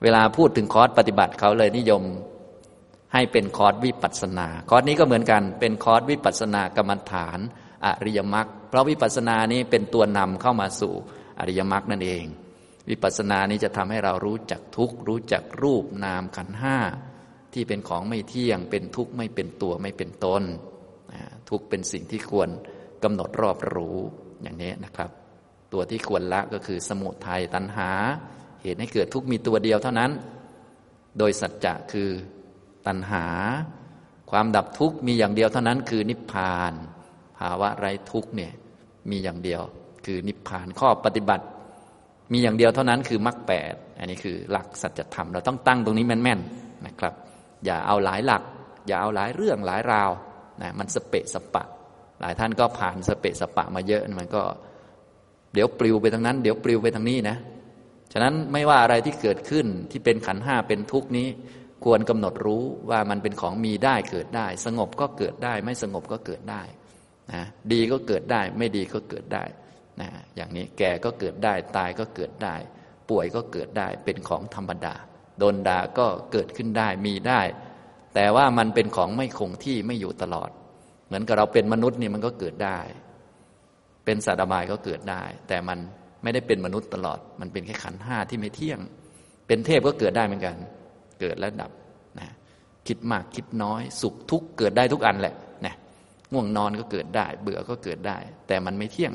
เวลาพูดถึงคอร์สปฏิบัติเขาเลยนิยมให้เป็นคอร์สวิปัสสนา คอร์สนี้ก็เหมือนกันเป็นคอร์สวิปัสสนากรรมฐานอริยมรรคเพราะวิปัสสนานี้เป็นตัวนำเข้ามาสู่อริยมรรคนั่นเอง วิปัสสนานี้จะทำให้เรารู้จักทุกข์รู้จักรูปนามขันห้าที่เป็นของไม่เที่ยงเป็นทุกข์ไม่เป็นตัวไม่เป็นตน ทุกเป็นสิ่งที่ควรกำหนดรอบรู้อย่างนี้นะครับ ตัวที่ควรละก็คือสมุทัยตัณหา เหตุให้เกิดทุกมีตัวเดียวเท่านั้น โดยสัจจะคือตัณหา ความดับทุกมีอย่างเดียวเท่านั้น คือนิพพาน ภาวะไร้ทุกเนี่ยมีอย่างเดียว คือนิพพานข้อปฏิบัติ มีอย่างเดียวเท่านั้นคือมรรคแปดอันนี้คือหลักสัจธรรมเราต้องตั้งตรงนี้แม่นๆนะครับ อย่าเอาหลายหลัก อย่าเอาหลายเรื่องหลายราว นะมันสเปะสปะ หลายท่านก็ผ่านสเปะสปะมาเยอะมันก็ เดี๋ยวปลิวไปทางนั้น เดี๋ยวปลิวไปทางนี้นะ ฉะนั้นไม่ว่าอะไรที่เกิดขึ้นที่เป็นขันห้าเป็นทุกนี้ ควรกำหนดรู้ว่ามันเป็นของมีได้เกิดได้ สงบก็เกิดได้ ไม่สงบก็เกิดได้นะดีก็เกิดได้ ไม่ดีก็เกิดได้นะอย่างนี้แก่ก็เกิดได้ ตายก็เกิดได้ ป่วยก็เกิดได้เป็นของธรรมดาโดนด่าก็เกิดขึ้นได้มีได้ แต่ว่ามันเป็นของไม่คงที่ไม่อยู่ตลอด เหมือนกับเราเป็นมนุษย์นี่มันก็เกิดได้ เป็นสัตว์อบายก็เกิดได้ แต่มันไม่ได้เป็นมนุษย์ตลอด มันเป็นแค่ขันห้าที่ไม่เที่ยง เป็นเทพก็เกิดได้เหมือนกัน เกิดและดับนะคิดมากคิดน้อย สุขทุกข์เกิดได้ทุกอันแหละนะง่วงนอนก็เกิดได้ เบื่อก็เกิดได้ แต่มันไม่เที่ยง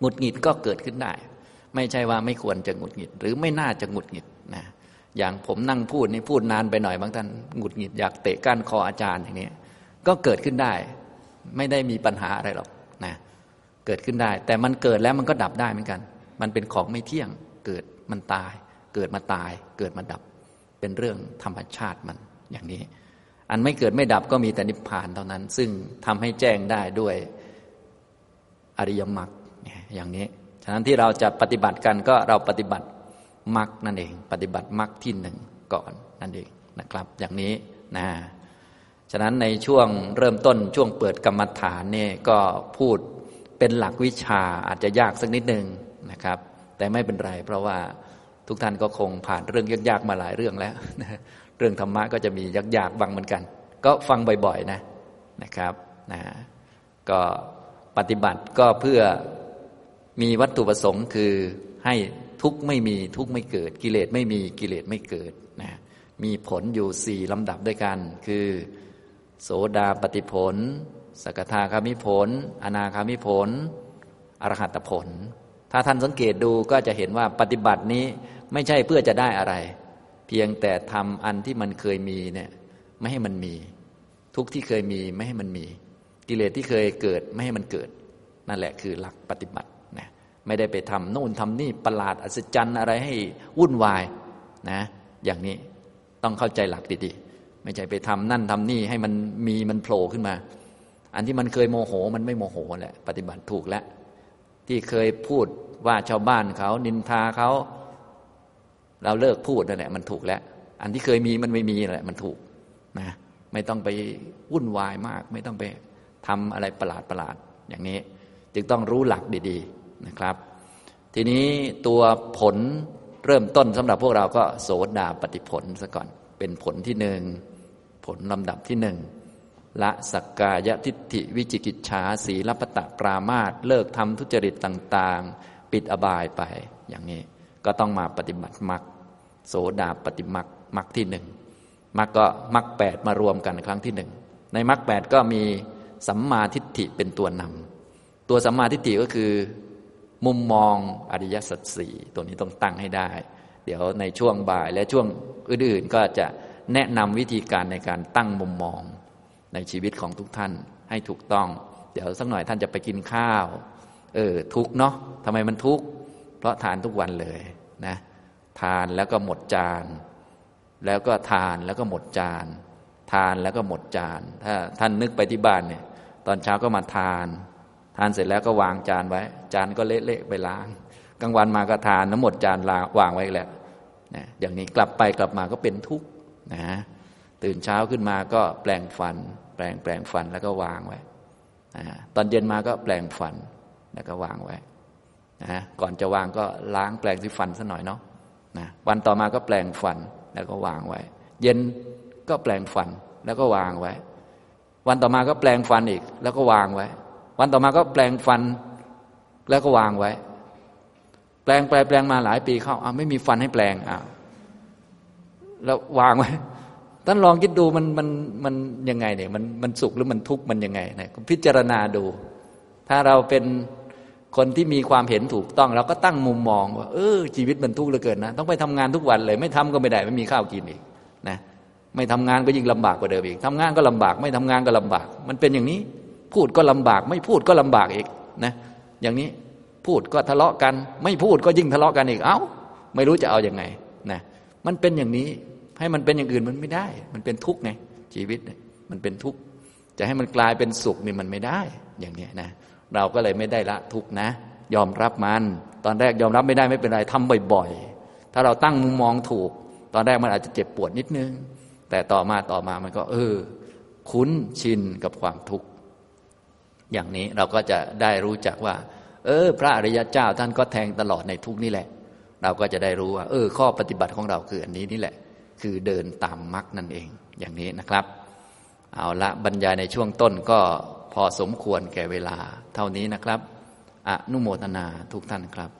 หงุดหงิดก็เกิดขึ้นได้ ไม่ใช่ว่าไม่ควรจะหงุดหงิด หรือไม่น่าจะหงุดหงิดนะ อย่างผมนั่งพูดนี่พูดนานไปหน่อยบางท่านหงุดหงิดอยากเตะก้านคออาจารย์อย่างนี้ก็เกิดขึ้นได้ ไม่ได้มีปัญหาอะไรหรอกนะเกิดขึ้นได้ แต่มันเกิดแล้วมันก็ดับได้เหมือนกัน มันเป็นของไม่เที่ยง เกิดมันตาย เกิดมาตาย เกิดมาดับ เป็นเรื่องธรรมชาติมันอย่างนี้ อันไม่เกิดไม่ดับก็มีแต่นิพพานเท่านั้น ซึ่งทำให้แจ้งได้ด้วยอริยมรรคอย่างนี้ฉะนั้นที่เราจะปฏิบัติกันก็เราปฏิบัติ มรรคนั่นเอง ปฏิบัติมรรคที่หนึ่งก่อนนั่นเองนะครับ อย่างนี้นะฉะนั้นในช่วงเริ่มต้นช่วงเปิดกรรมฐานเนี่ยก็พูดเป็นหลักวิชาอาจจะยากสักนิดหนึ่งนะครับ แต่ไม่เป็นไร เพราะว่าทุกท่านก็คงผ่านเรื่องยากๆมาหลายเรื่องแล้วเรื่องธรรมะก็จะมียากๆบางเหมือนกัน ก็ฟังบ่อยๆนะนะครับนะก็ปฏิบัติก็เพื่อมีวัตถุประสงค์คือให้ ทุกข์ไม่มีทุกข์ไม่เกิด กิเลสไม่มีกิเลสไม่เกิดนะมีผลอยู่สี่ลำดับด้วยกัน คือ โสดาปฏิผล สกทาคามิผล อนาคามิผลอรหัตผล ถ้าท่านสังเกตดูก็จะเห็นว่าปฏิบัตินี้ไม่ใช่เพื่อจะได้อะไร เพียงแต่ทำอันที่มันเคยมีเนี่ยไม่ให้มันมี ทุกที่เคยมีไม่ให้มันมี กิเลสที่เคยเกิดไม่ให้มันเกิด นั่นแหละคือหลักปฏิบัติ ไม่ได้ไปทำโน่นทำนี่ประหลาดอัศจรรย์อะไรให้วุ่นวายนะ อย่างนี้ต้องเข้าใจหลักดีๆไม่ใช่ไปทำนั่นทำนี่ให้มันมีมันโผล่ขึ้นมา อันที่มันเคยโมโหมันไม่โมโหแหละปฏิบัติถูกแล้ว ที่เคยพูดว่าชาวบ้านเขานินทาเขาเราเลิกพูดนั่นแหละมันถูกแล้ว อันที่เคยมีมันไม่มีแหละมันถูกนะไม่ต้องไปวุ่นวายมาก ไม่ต้องไปทำอะไรประหลาดประหลาดอย่างนี้ จึงต้องรู้หลักดีๆ นะครับ ทีนี้ตัวผลเริ่มต้นสำหรับพวกเราก็โสดาปฏิผลซะก่อนเป็นผลที่หนึ่งผลลำดับที่หนึ่งละสักกายทิฏฐิวิจิกิจฉาสีลปตะปรามาตเลิกทำทุจริตต่างๆ ปิดอบายไปอย่างนี้ ก็ต้องมาปฏิบัติมรรคโสดาปฏิมรรคมรรคที่หนึ่งมรรคก็มรรคแปดมารวมกันครั้งที่หนึ่งในมรรคแปดก็มีสัมมาทิฏฐิเป็นตัวนำตัวสัมมาทิฏฐิก็คือ มุมมองอริยสัจสี่ตัวนี้ต้องตั้งให้ได้ เดี๋ยวในช่วงบ่ายและช่วงอื่นๆก็จะแนะนำวิธีการในการตั้งมุมมองในชีวิตของทุกท่านให้ถูกต้อง เดี๋ยวสักหน่อยท่านจะไปกินข้าว เออทุกเนาะทำไมมันทุก เพราะทานทุกวันเลยนะทานแล้วก็หมดจาน แล้วก็ทานแล้วก็หมดจาน ทานแล้วก็หมดจาน ถ้าท่านนึกไปที่บ้านเนี่ย ตอนเช้าก็มาทาน ทานเสร็จแล้วก็วางจานไว้ จานก็เละๆไปล้างกลางวันมาก็ทานน้ำหมดจานลาวางไว้แล้วนะอย่างนี้กลับไปกลับมาก็เป็นทุกข์นะตื่นเช้าขึ้นมาก็แปลงฟัน แปลงแปลงฟันแล้วก็วางไว้นะตอนเย็นมาก็แปลงฟันแล้วก็วางไว้นะก่อนจะวางก็ล้างแปลงสีฟันซะหน่อยเนาะนะวันต่อมาก็แปลงฟันแล้วก็วางไว้ เย็นก็แปลงฟันแล้วก็วางไว้ วันต่อมาก็แปลงฟันอีก แล้วก็วางไว้ วันต่อมาก็แปลงฟันแล้วก็วางไว้ แปลงแปลแปลงมาหลายปีเข้าอ้าไม่มีฟันให้แปลงอ้าวแล้ววางไว้ท่านลองคิดดูมันมันมันยังไงเนี่ยมันมันสุขหรือมันทุกข์มันยังไงเนะพิจารณาดู ถ้าเราเป็นคนที่มีความเห็นถูกต้อง เราก็ตั้งมุมมองว่าเออชีวิตมันทุกข์เหลือเกินนะ ต้องไปทำงานทุกวันเลย ไม่ทำก็ไม่ได้ไม่มีข้าวกินอีกนะไม่ทำงานก็ยิ่งลำบากกว่าเดิมอีกทำงานก็ลำบาก ไม่ทำงานก็ลำบาก มันเป็นอย่างนี้ พูดก็ลำบาก ไม่พูดก็ลำบากอีกนะ อย่างนี้พูดก็ทะเลาะกัน ไม่พูดก็ยิ่งทะเลาะกันอีก เอ้า ไม่รู้จะเอาอยัางไงนะมันเป็นอย่างนี้ให้มันเป็นอย่างอื่นมันไม่ได้ มันเป็นทุกข์ไงชีวิตเนี่ยมันเป็นทุกข์จะให้มันกลายเป็นสุขนี่มันไม่ได้อย่างนี้นะ เราก็เลยไม่ได้ละทุกข์นะ ยอมรับมัน ตอนแรกยอมรับไม่ได้ไม่เป็นไรทำบ่อย ๆ ถ้าเราตั้งมุมมองถูก ตอนแรกมันอาจจะเจ็บปวดนิดนึง แต่ต่อมาต่อมามันก็ เออ คุ้นชินกับความทุกข์ อย่างนี้เราก็จะได้รู้จักว่า เออ พระอริยเจ้าท่านก็แทงตลอดในทุกนี่แหละ เราก็จะได้รู้ว่า เออ ข้อปฏิบัติของเราคืออันนี้นี่แหละ คือเดินตามมรรคนั่นเอง อย่างนี้นะครับ เอาละบรรยายในช่วงต้นก็พอสมควรแก่เวลา เท่านี้นะครับอนุโมทนาทุกท่านครับ